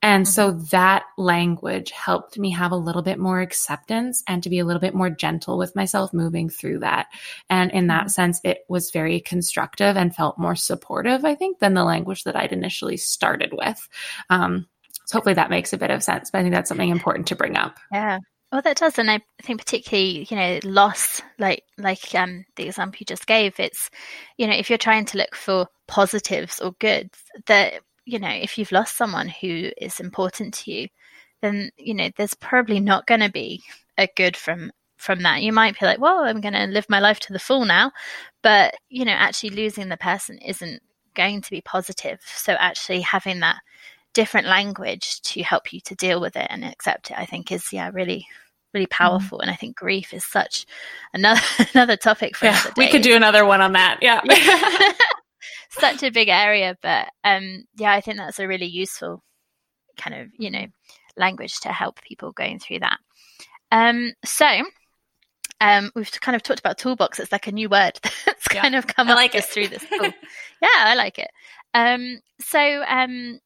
And mm-hmm. so that language helped me have a little bit more acceptance and to be a little bit more gentle with myself moving through that. And in that mm-hmm. sense, it was very constructive and felt more supportive, I think, than the language that I'd initially started with. Um, so hopefully that makes a bit of sense. But I think that's something important to bring up. Yeah. Well, that does, and I think particularly, you know, loss, like like um, the example you just gave. It's, you know, if you're trying to look for positives or goods, that you know, if you've lost someone who is important to you, then you know, there's probably not going to be a good from from that. You might be like, well, I'm going to live my life to the full now, but you know, actually losing the person isn't going to be positive. So actually having that different language to help you to deal with it and accept it, I think is yeah really really mm-hmm. powerful. Mm. And I think grief is such another another topic for yeah, We could do another one on that. Yeah. such a big area. But um yeah, I think that's a really useful kind of, you know, language to help people going through that. Um so um, we've kind of talked about toolbox. It's like a new word that's yeah. kind of come I like through this. yeah, I like it. Um, so um,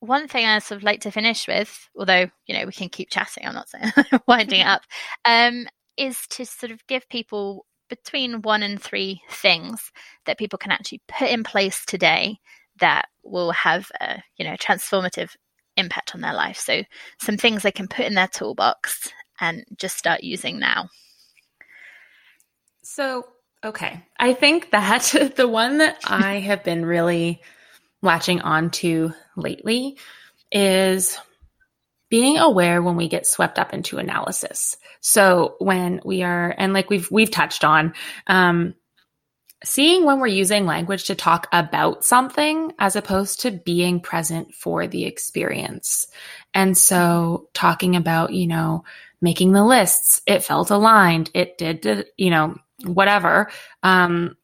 one thing I sort of like to finish with, although you know we can keep chatting, I'm not saying winding it up, um, is to sort of give people between one and three things that people can actually put in place today that will have a you know transformative impact on their life. So some things they can put in their toolbox and just start using now. So okay, I think that the one that I have been really latching on to lately is being aware when we get swept up into analysis. So when we are, and like we've we've touched on, um, seeing when we're using language to talk about something as opposed to being present for the experience. And so talking about, you know, making the lists, it felt aligned, it did, you know, whatever. Um,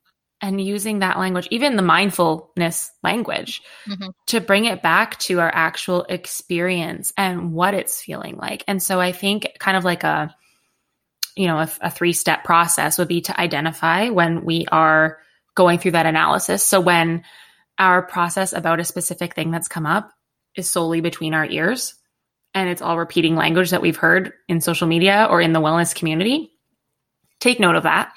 and using that language, even the mindfulness language, mm-hmm. to bring it back to our actual experience and what it's feeling like. And so I think kind of like a, you know, a, a three step process would be to identify when we are going through that analysis. So when our process about a specific thing that's come up is solely between our ears and it's all repeating language that we've heard in social media or in the wellness community, take note of that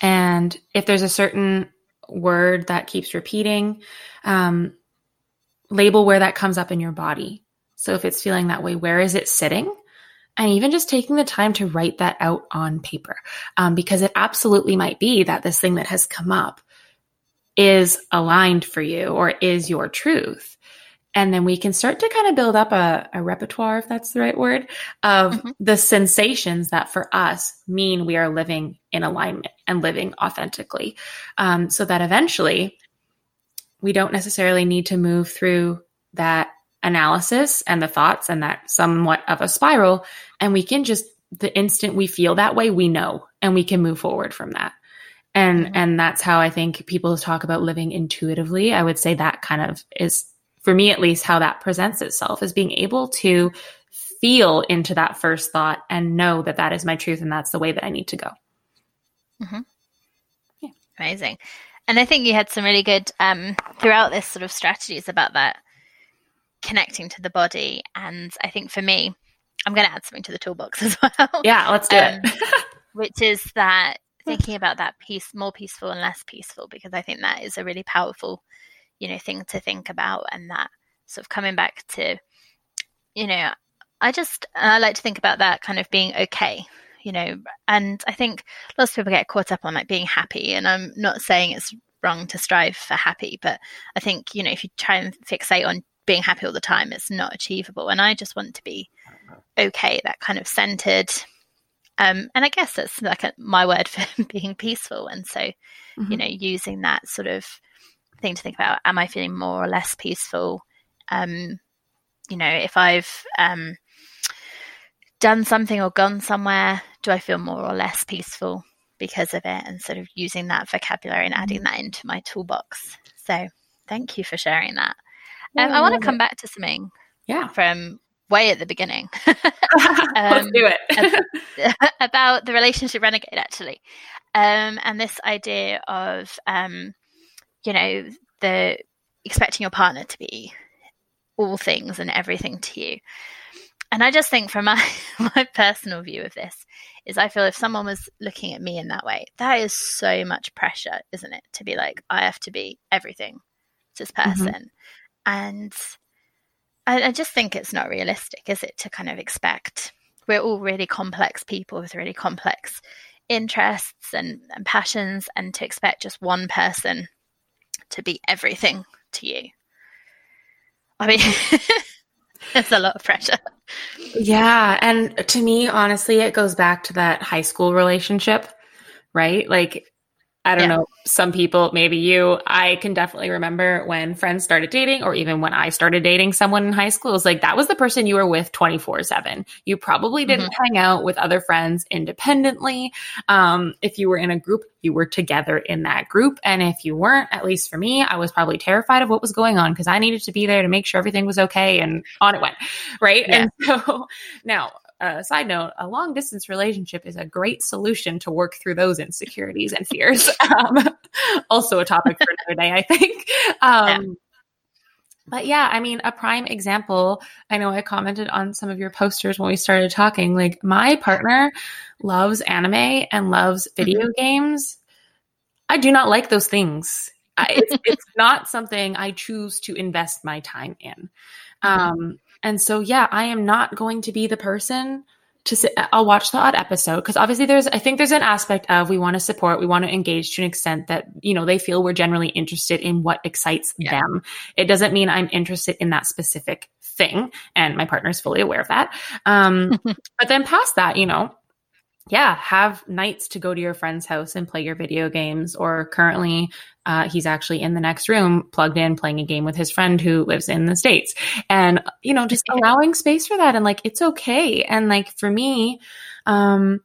and if there's a certain word that keeps repeating, um, label where that comes up in your body. So if it's feeling that way, where is it sitting? And even just taking the time to write that out on paper, um, because it absolutely might be that this thing that has come up is aligned for you or is your truth. And then we can start to kind of build up a, a repertoire, if that's the right word, of mm-hmm. the sensations that for us mean we are living in alignment and living authentically. Um, so that eventually we don't necessarily need to move through that analysis and the thoughts and that somewhat of a spiral. And we can just, the instant we feel that way, we know and we can move forward from that. And, mm-hmm. and that's how I think people talk about living intuitively. I would say that kind of is for me at least, how that presents itself is being able to feel into that first thought and know that that is my truth and that's the way that I need to go. Mm-hmm. Yeah. Amazing. And I think you had some really good um, throughout this sort of strategies about that connecting to the body. And I think for me, I'm going to add something to the toolbox as well. Yeah, let's do um, it. which is that thinking about that piece more peaceful and less peaceful, because I think that is a really powerful you know thing to think about and that sort of coming back to you know i just i like to think about that kind of being okay you know and i think lots of people get caught up on like being happy and i'm not saying it's wrong to strive for happy but i think you know if you try and fixate on being happy all the time it's not achievable and i just want to be okay that kind of centered um, and i guess that's like a, my word for being peaceful and so mm-hmm. you know using that sort of thing to think about. Am I feeling more or less peaceful? Um, you know, if I've um, done something or gone somewhere, do I feel more or less peaceful because of it? And sort of using that vocabulary and adding mm-hmm. that into my toolbox. So thank you for sharing that. Um, I want to come it. back to something yeah. from way at the beginning. um, do it. about the relationship renegade, actually. Um, and this idea of um, you know, the expecting your partner to be all things and everything to you. And I just think from my my personal view of this is I feel if someone was looking at me in that way, that is so much pressure, isn't it? To be like, I have to be everything to this mm-hmm. person. Mm-hmm. And I, I just think it's not realistic, is it, to kind of expect we're all really complex people with really complex interests and, and passions, and to expect just one person to be everything to you. I mean, it's a lot of pressure. Yeah. And to me, honestly, it goes back to that high school relationship, right? Like, I don't yeah. know, some people, maybe you, I can definitely remember when friends started dating or even when I started dating someone in high school. It was like that was the person you were with 24 7. You probably didn't mm-hmm. hang out with other friends independently. Um, if you were in a group, you were together in that group. And if you weren't, at least for me, I was probably terrified of what was going on because I needed to be there to make sure everything was okay. And on it went. Right. Yeah. And so now, uh, side note, a long distance relationship is a great solution to work through those insecurities and fears. Um, also, a topic for another day, I think. Um, yeah. But yeah, I mean, a prime example. I know I commented on some of your posters when we started talking. Like, my partner loves anime and loves video mm-hmm. games. I do not like those things. I, it's, it's not something I choose to invest my time in. Mm-hmm. Um, and so, yeah, I am not going to be the person to sit. I'll watch the odd episode because obviously there's, I think there's an aspect of we want to support, we want to engage to an extent that, you know, they feel we're generally interested in what excites yeah. them. It doesn't mean I'm interested in that specific thing. And my partner is fully aware of that. Um, but then past that, you know, yeah, have nights to go to your friend's house and play your video games. Or currently, uh, he's actually in the next room, plugged in, playing a game with his friend who lives in the States. And, you know, just allowing space for that. And like, it's okay. And like, for me, um,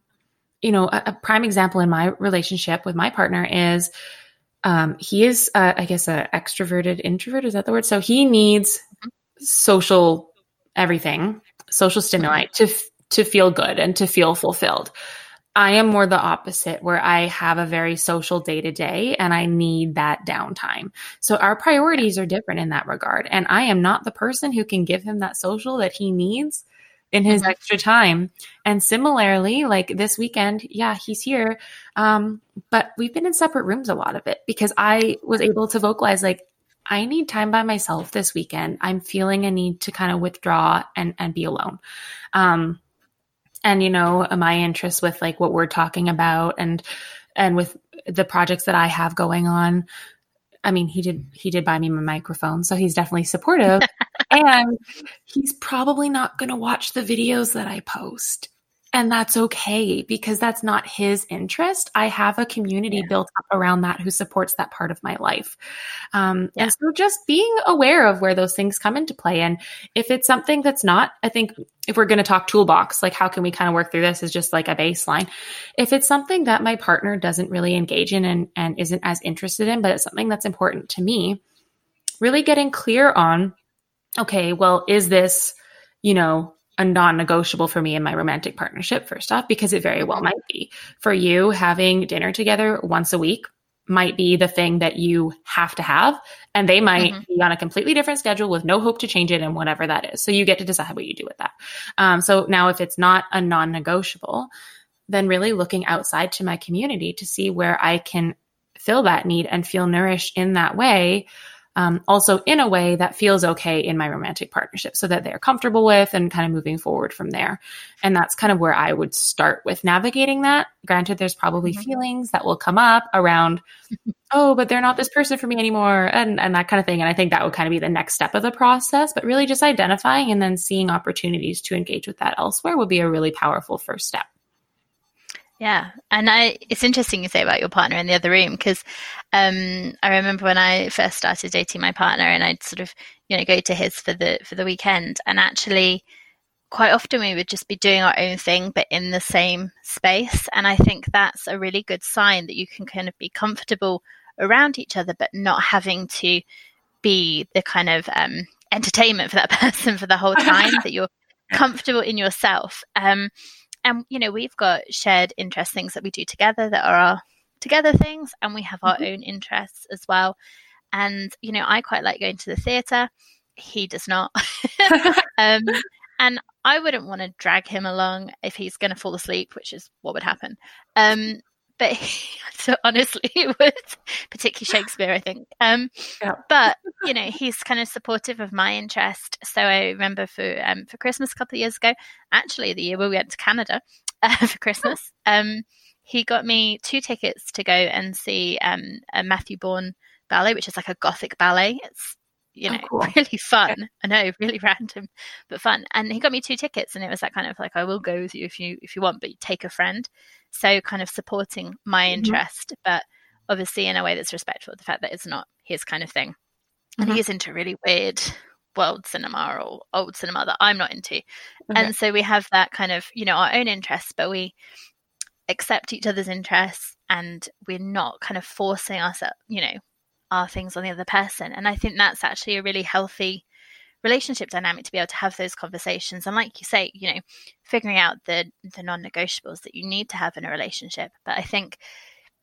you know, a, a prime example in my relationship with my partner is, um, he is, uh, I guess, a extroverted introvert. Is that the word? So he needs social everything, social stimuli to to feel good and to feel fulfilled. I am more the opposite where I have a very social day to day and I need that downtime. So our priorities are different in that regard. And I am not the person who can give him that social that he needs in his mm-hmm. extra time. And similarly, like this weekend, yeah, he's here. Um, but we've been in separate rooms a lot of it because I was able to vocalize like, I need time by myself this weekend. I'm feeling a need to kind of withdraw and, and be alone. Um, and you know my interest with like what we're talking about and and with the projects that I have going on. I mean, he did he did buy me my microphone, so he's definitely supportive. and he's probably not going to watch the videos that I post. And that's okay because that's not his interest. I have a community yeah. built up around that who supports that part of my life. Um, yeah. And so just being aware of where those things come into play. And if it's something that's not, I think if we're going to talk toolbox, like how can we kind of work through this is just like a baseline. If it's something that my partner doesn't really engage in and, and isn't as interested in, but it's something that's important to me, really getting clear on, okay, well, is this, you know, a non-negotiable for me in my romantic partnership first off because it very well might be. For you having dinner together once a week might be the thing that you have to have and they might mm-hmm. be on a completely different schedule with no hope to change it and whatever that is. So you get to decide what you do with that. Um, so now if it's not a non-negotiable then really looking outside to my community to see where i can fill that need and feel nourished in that way um, also in a way that feels okay in my romantic partnership so that they're comfortable with and kind of moving forward from there. And that's kind of where I would start with navigating that. Granted, there's probably mm-hmm. feelings that will come up around, oh, but they're not this person for me anymore, and, and that kind of thing. And I think that would kind of be the next step of the process. But really just identifying and then seeing opportunities to engage with that elsewhere would be a really powerful first step. Yeah, and I it's interesting you say about your partner in the other room because um, I remember when I first started dating my partner, and I'd sort of you know go to his for the for the weekend, and actually quite often we would just be doing our own thing but in the same space. And i think that's a really good sign that you can kind of be comfortable around each other but not having to be the kind of um, entertainment for that person for the whole time that you're comfortable in yourself. Um, and you know we've got shared interest things that we do together that are our together things and we have our mm-hmm. own interests as well and you know i quite like going to the theatre he does not. um, and I wouldn't want to drag him along if he's going to fall asleep, which is what would happen. Um, but he, so honestly, it was particularly Shakespeare, I think. Um, yeah. But you know, he's kind of supportive of my interest. So I remember for um, for Christmas a couple of years ago, actually the year we went to Canada uh, for Christmas, um, he got me two tickets to go and see um, a Matthew Bourne ballet, which is like a gothic ballet. It's you oh, know, oh, cool. really fun. Yeah. I know, really random, but fun. And he got me two tickets, and it was that kind of like, I will go with you if you if you want, but you take a friend. So kind of supporting my mm-hmm. interest, but obviously in a way that's respectful of the fact that it's not his kind of thing. Mm-hmm. And he's into really weird world cinema or old cinema that I'm not into. Okay. And so we have that kind of, you know, our own interests, but we accept each other's interests and we're not kind of forcing ourselves, you know, our things on the other person. And I think that's actually a really healthy relationship dynamic to be able to have those conversations. And like you say, you know, figuring out the the non negotiables that you need to have in a relationship. But I think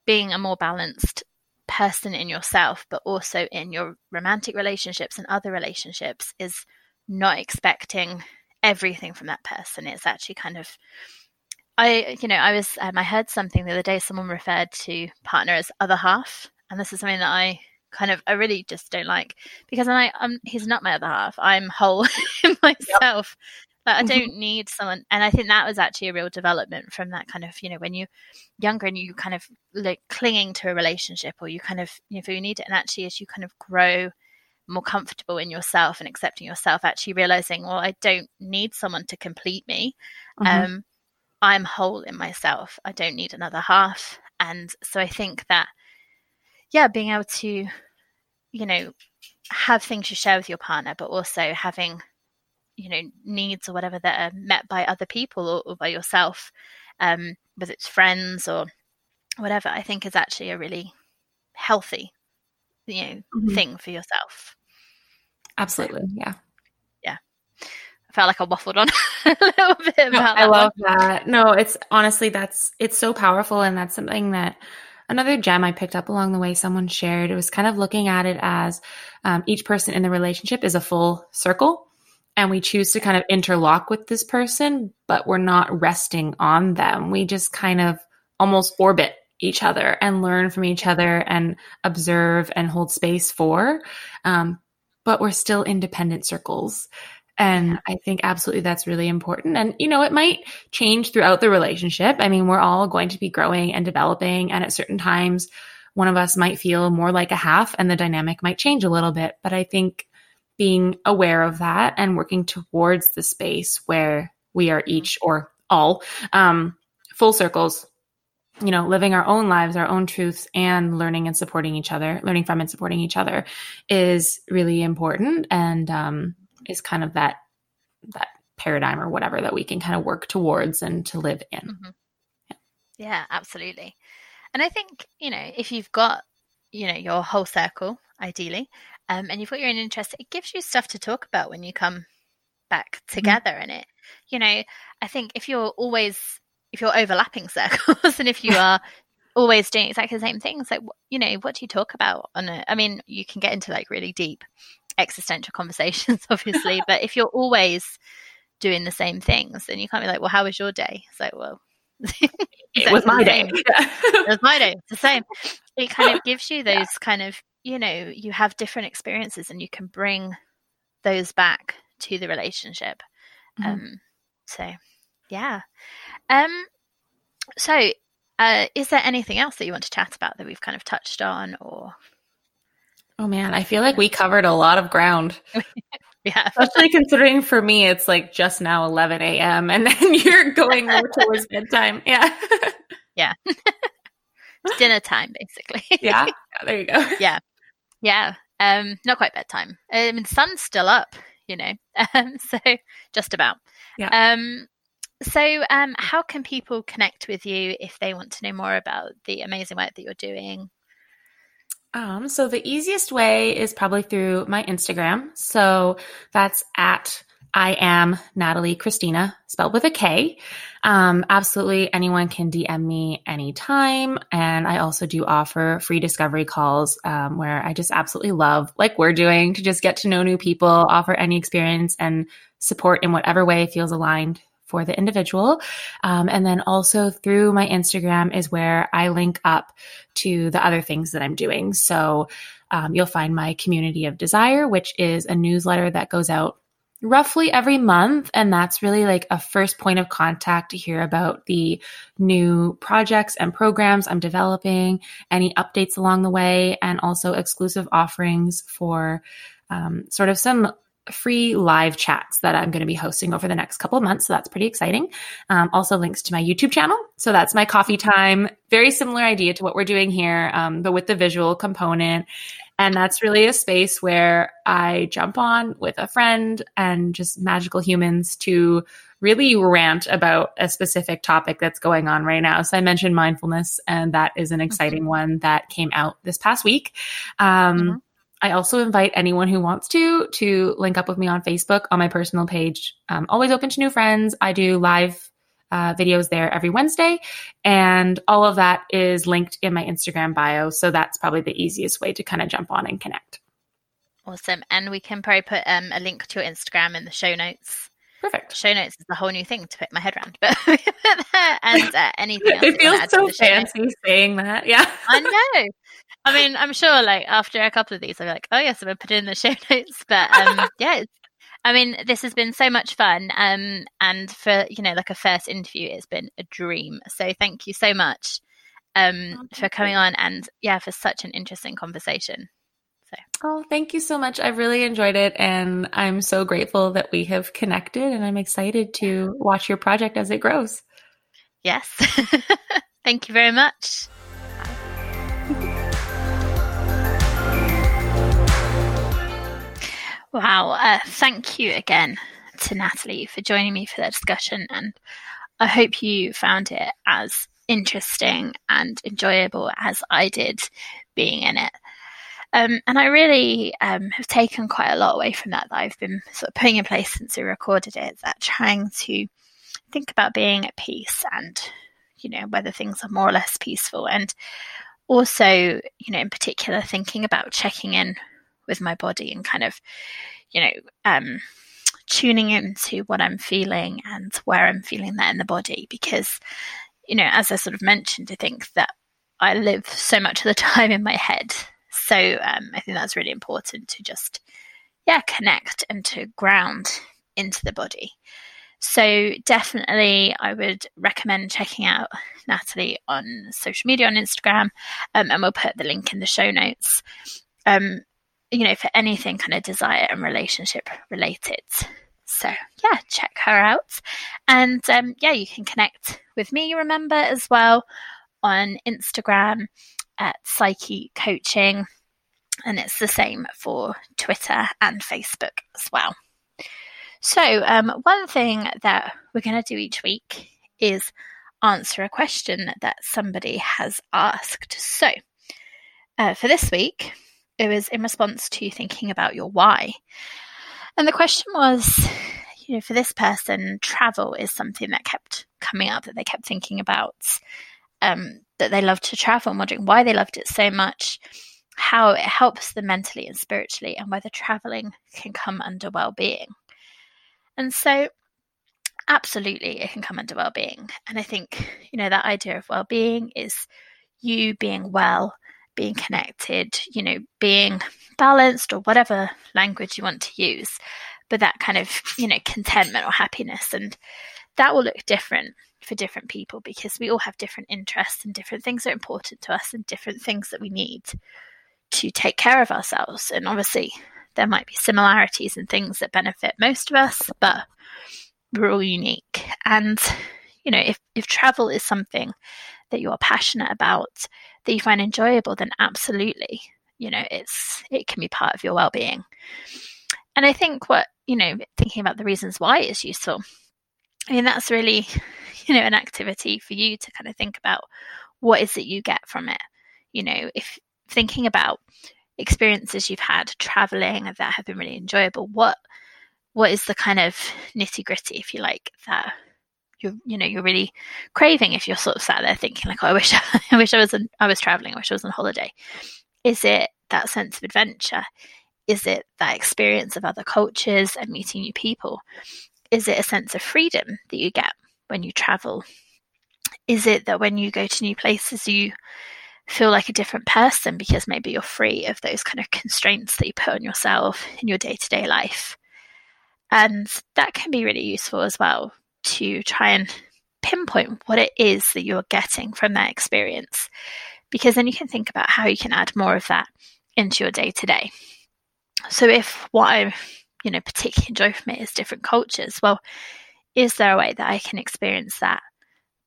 being a more balanced person in yourself, but also in your romantic relationships and other relationships is not expecting everything from that person. It's actually kind of I, you know, I was, um, I heard something the other day. Someone referred to partner as other half, and this is something that I kind of I really just don't like because I I'm he's not my other half. I'm whole in myself. Yep. Like I mm-hmm. don't need someone and I think that was actually a real development from that kind of, you know, when you're younger and you kind of like clinging to a relationship or you kind of you know, feel you need it and actually as you kind of grow more comfortable in yourself and accepting yourself, actually realizing, well, I don't need someone to complete me. Mm-hmm. Um I'm whole in myself. I don't need another half. And so I think that yeah, being able to, you know, have things you share with your partner, but also having, you know, needs or whatever that are met by other people or, or by yourself, um, whether it's friends or whatever, I think is actually a really healthy, you know, mm-hmm. thing for yourself. Absolutely. Yeah. Yeah. I felt like I waffled on a little bit about no, I love one. that. No, it's honestly that's it's so powerful and that's something that another gem I picked up along the way someone shared. It was kind of looking at it as um, each person in the relationship is a full circle. And we choose to kind of interlock with this person, but we're not resting on them. We just kind of almost orbit each other and learn from each other and observe and hold space for. Um, but we're still independent circles. And I think absolutely that's really important. And, you know, it might change throughout the relationship. I mean, we're all going to be growing and developing. And at certain times, one of us might feel more like a half and the dynamic might change a little bit. But I think being aware of that and working towards the space where we are each or all um, full circles you know, living our own lives, our own truths, and learning and supporting each other, learning from and supporting each other is really important. And um, is kind of that that paradigm or whatever that we can kind of work towards and to live in. Mm-hmm. Yeah. yeah, absolutely. And I think, you know, if you've got, you know, your whole circle, ideally, um, and you've got your own interest, it gives you stuff to talk about when you come back mm-hmm. together mm-hmm. in it. You know, I think if you're always, if you're overlapping circles and if you are always doing exactly the same things, like, you know, what do you talk about on it? I mean, you can get into like really deep existential conversations, obviously. but if you're always doing the same things, then you can't be like, well, how was your day? It's like, well, it was my day. it was my day. It's the same. It kind of gives you those yeah. kind of, you know, you have different experiences and you can bring those back to the relationship. Mm-hmm. Um, so, yeah. Um, so, uh, is there anything else that you want to chat about that we've kind of touched on or Oh man, I feel like we covered a lot of ground. yeah. Especially considering for me it's like just now 11 a.m. and then you're going more towards bedtime. Yeah. yeah. it's dinner time basically. yeah. yeah. There you go. Yeah. Yeah. Um, not quite bedtime. I mean, sun's still up, you know. Um, so just about. Yeah. Um, so, um, how can people connect with you if they want to know more about the amazing work that you're doing? Um, so the easiest way is probably through my Instagram. So that's at I am Natalie Kristina, spelled with a K. Um, absolutely anyone can DM me anytime. And I also do offer free discovery calls um, where I just absolutely love, like we're doing, to just get to know new people, offer any experience and support in whatever way feels aligned for the individual. Um, and then also through my Instagram is where I link up to the other things that I'm doing. So um, you'll find my community of desire, which is a newsletter that goes out roughly every month. And that's really like a first point of contact to hear about the new projects and programs I'm developing, any updates along the way, and also exclusive offerings for um, sort of some free live chats that I'm going to be hosting over the next couple of months. So that's pretty exciting. Um, also links to my YouTube channel. So that's my coffee time. Very similar idea to what we're doing here, um, but with the visual component. And that's really a space where I jump on with a friend and just magical humans to really rant about a specific topic that's going on right now. So I mentioned mindfulness, and that is an exciting mm-hmm. one that came out this past week. Um, mm-hmm. I also invite anyone who wants to to link up with me on Facebook on my personal page. Um, always open to new friends. I do live uh, videos there every Wednesday, and all of that is linked in my Instagram bio. So that's probably the easiest way to kind of jump on and connect. Awesome, and we can probably put um, a link to your Instagram in the show notes. Perfect. Show notes is a whole new thing to put my head around, but and uh, anything else. It feels so fancy saying that. Yeah, I know. I mean, I'm sure like after a couple of these, I'll be like, oh yes, I'm gonna put it in the show notes. But um, yeah, I mean, this has been so much fun. Um, and for you know, like a first interview, it's been a dream. So thank you so much um oh, for coming on and yeah, for such an interesting conversation. So. Oh, thank you so much. I've really enjoyed it and I'm so grateful that we have connected and I'm excited to watch your project as it grows. Yes. thank you very much. Wow. Uh, thank you again to Natalie for joining me for the discussion. And I hope you found it as interesting and enjoyable as I did being in it. Um, and I really um, have taken quite a lot away from that that I've been sort of putting in place since we recorded it. That trying to think about being at peace and, you know, whether things are more or less peaceful. And also, you know, in particular, thinking about checking in with my body and kind of, you know, um, tuning into what I'm feeling and where I'm feeling that in the body. Because, you know, as I sort of mentioned, I think that I live so much of the time in my head. So um, I think that's really important to just, yeah, connect and to ground into the body. So definitely, I would recommend checking out Natalie on social media on Instagram, um, and we'll put the link in the show notes. Um, you know, for anything kind of desire and relationship related. So, yeah, check her out. And um, yeah, you can connect with me, remember, as well on Instagram at Psyche Coaching. And it's the same for Twitter and Facebook as well. So, um, one thing that we're going to do each week is answer a question that somebody has asked. So, uh, for this week, it was in response to thinking about your why. And the question was, you know, for this person, travel is something that kept coming up, that they kept thinking about, um, that they loved to travel and wondering why they loved it so much, how it helps them mentally and spiritually, and whether traveling can come under well being. And so, absolutely, it can come under well being. And I think, you know, that idea of well being is you being well being connected, you know, being balanced or whatever language you want to use, but that kind of, you know, contentment or happiness. And that will look different for different people because we all have different interests and different things are important to us and different things that we need to take care of ourselves. And obviously, there might be similarities and things that benefit most of us, but we're all unique. And, you know, if, if travel is something that you are passionate about, that you find enjoyable, then absolutely, you know, it's it can be part of your well-being. And I think what, you know, thinking about the reasons why it's useful, I mean, that's really, you know, an activity for you to kind of think about what is it you get from it. You know, if thinking about experiences you've had traveling that have been really enjoyable, what what is the kind of nitty gritty, if you like, that you're you know you're really craving if you're sort of sat there thinking like oh, I wish I wish I was in, I was traveling I wish I was on holiday. Is it that sense of adventure? Is it that experience of other cultures and meeting new people? Is it a sense of freedom that you get when you travel? Is it that when you go to new places you feel like a different person because maybe you're free of those kind of constraints that you put on yourself in your day-to-day life? And that can be really useful as well to try and pinpoint what it is that you're getting from that experience. Because then you can think about how you can add more of that into your day to day. So if what I, you know, particularly enjoy from it is different cultures, well, is there a way that I can experience that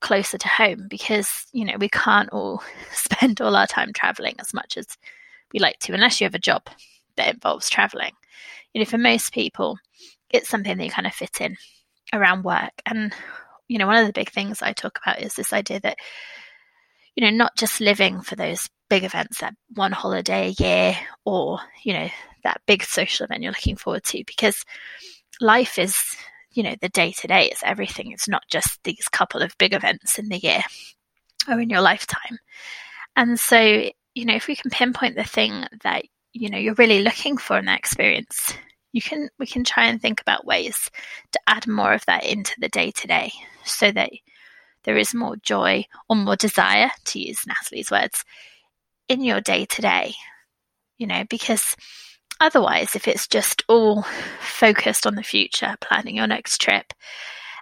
closer to home? Because, you know, we can't all spend all our time traveling as much as we like to, unless you have a job that involves traveling. You know, for most people, it's something that you kind of fit in around work. And, you know, one of the big things I talk about is this idea that, you know, not just living for those big events, that one holiday a year or, you know, that big social event you're looking forward to, because life is, you know, the day to day, it's everything. It's not just these couple of big events in the year or in your lifetime. And so, you know, if we can pinpoint the thing that, you know, you're really looking for in that experience, you can we can try and think about ways to add more of that into the day to day so that there is more joy or more desire to use Natalie's words in your day to day you know because otherwise if it's just all focused on the future planning your next trip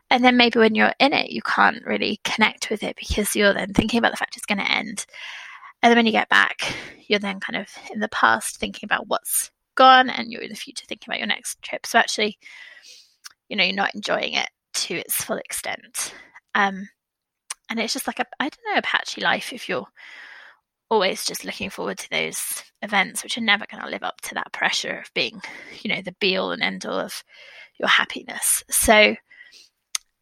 and then maybe when you're in it you can't really connect with it because you're then thinking about the fact it's going to end. And then when you get back you're then kind of in the past thinking about what's gone and you're in the future thinking about your next trip. So actually, you know, you're not enjoying it to its full extent. Um, and it's just like a, I don't know, a patchy life if you're always just looking forward to those events, which are never going to live up to that pressure of being, you know, the be all and end all of your happiness. So,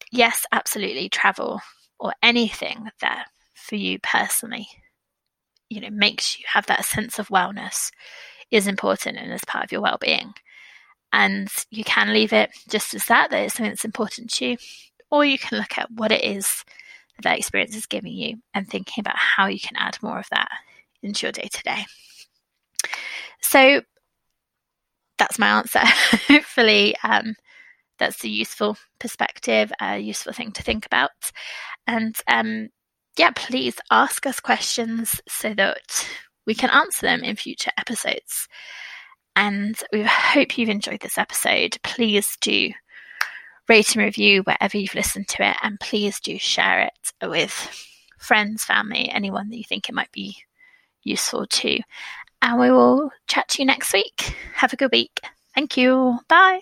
yes, absolutely, travel or anything that for you personally, you know, makes you have that sense of wellness is important and as part of your well-being. And you can leave it just as that, that is something that's important to you, or you can look at what it is that, that experience is giving you and thinking about how you can add more of that into your day to day. So that's my answer. Hopefully, um, that's a useful perspective, a useful thing to think about. And um, yeah, please ask us questions so that we can answer them in future episodes. And we hope you've enjoyed this episode. Please do rate and review wherever you've listened to it, and please do share it with friends, family, anyone that you think it might be useful to. And we will chat to you next week. Have a good week. Thank you. Bye.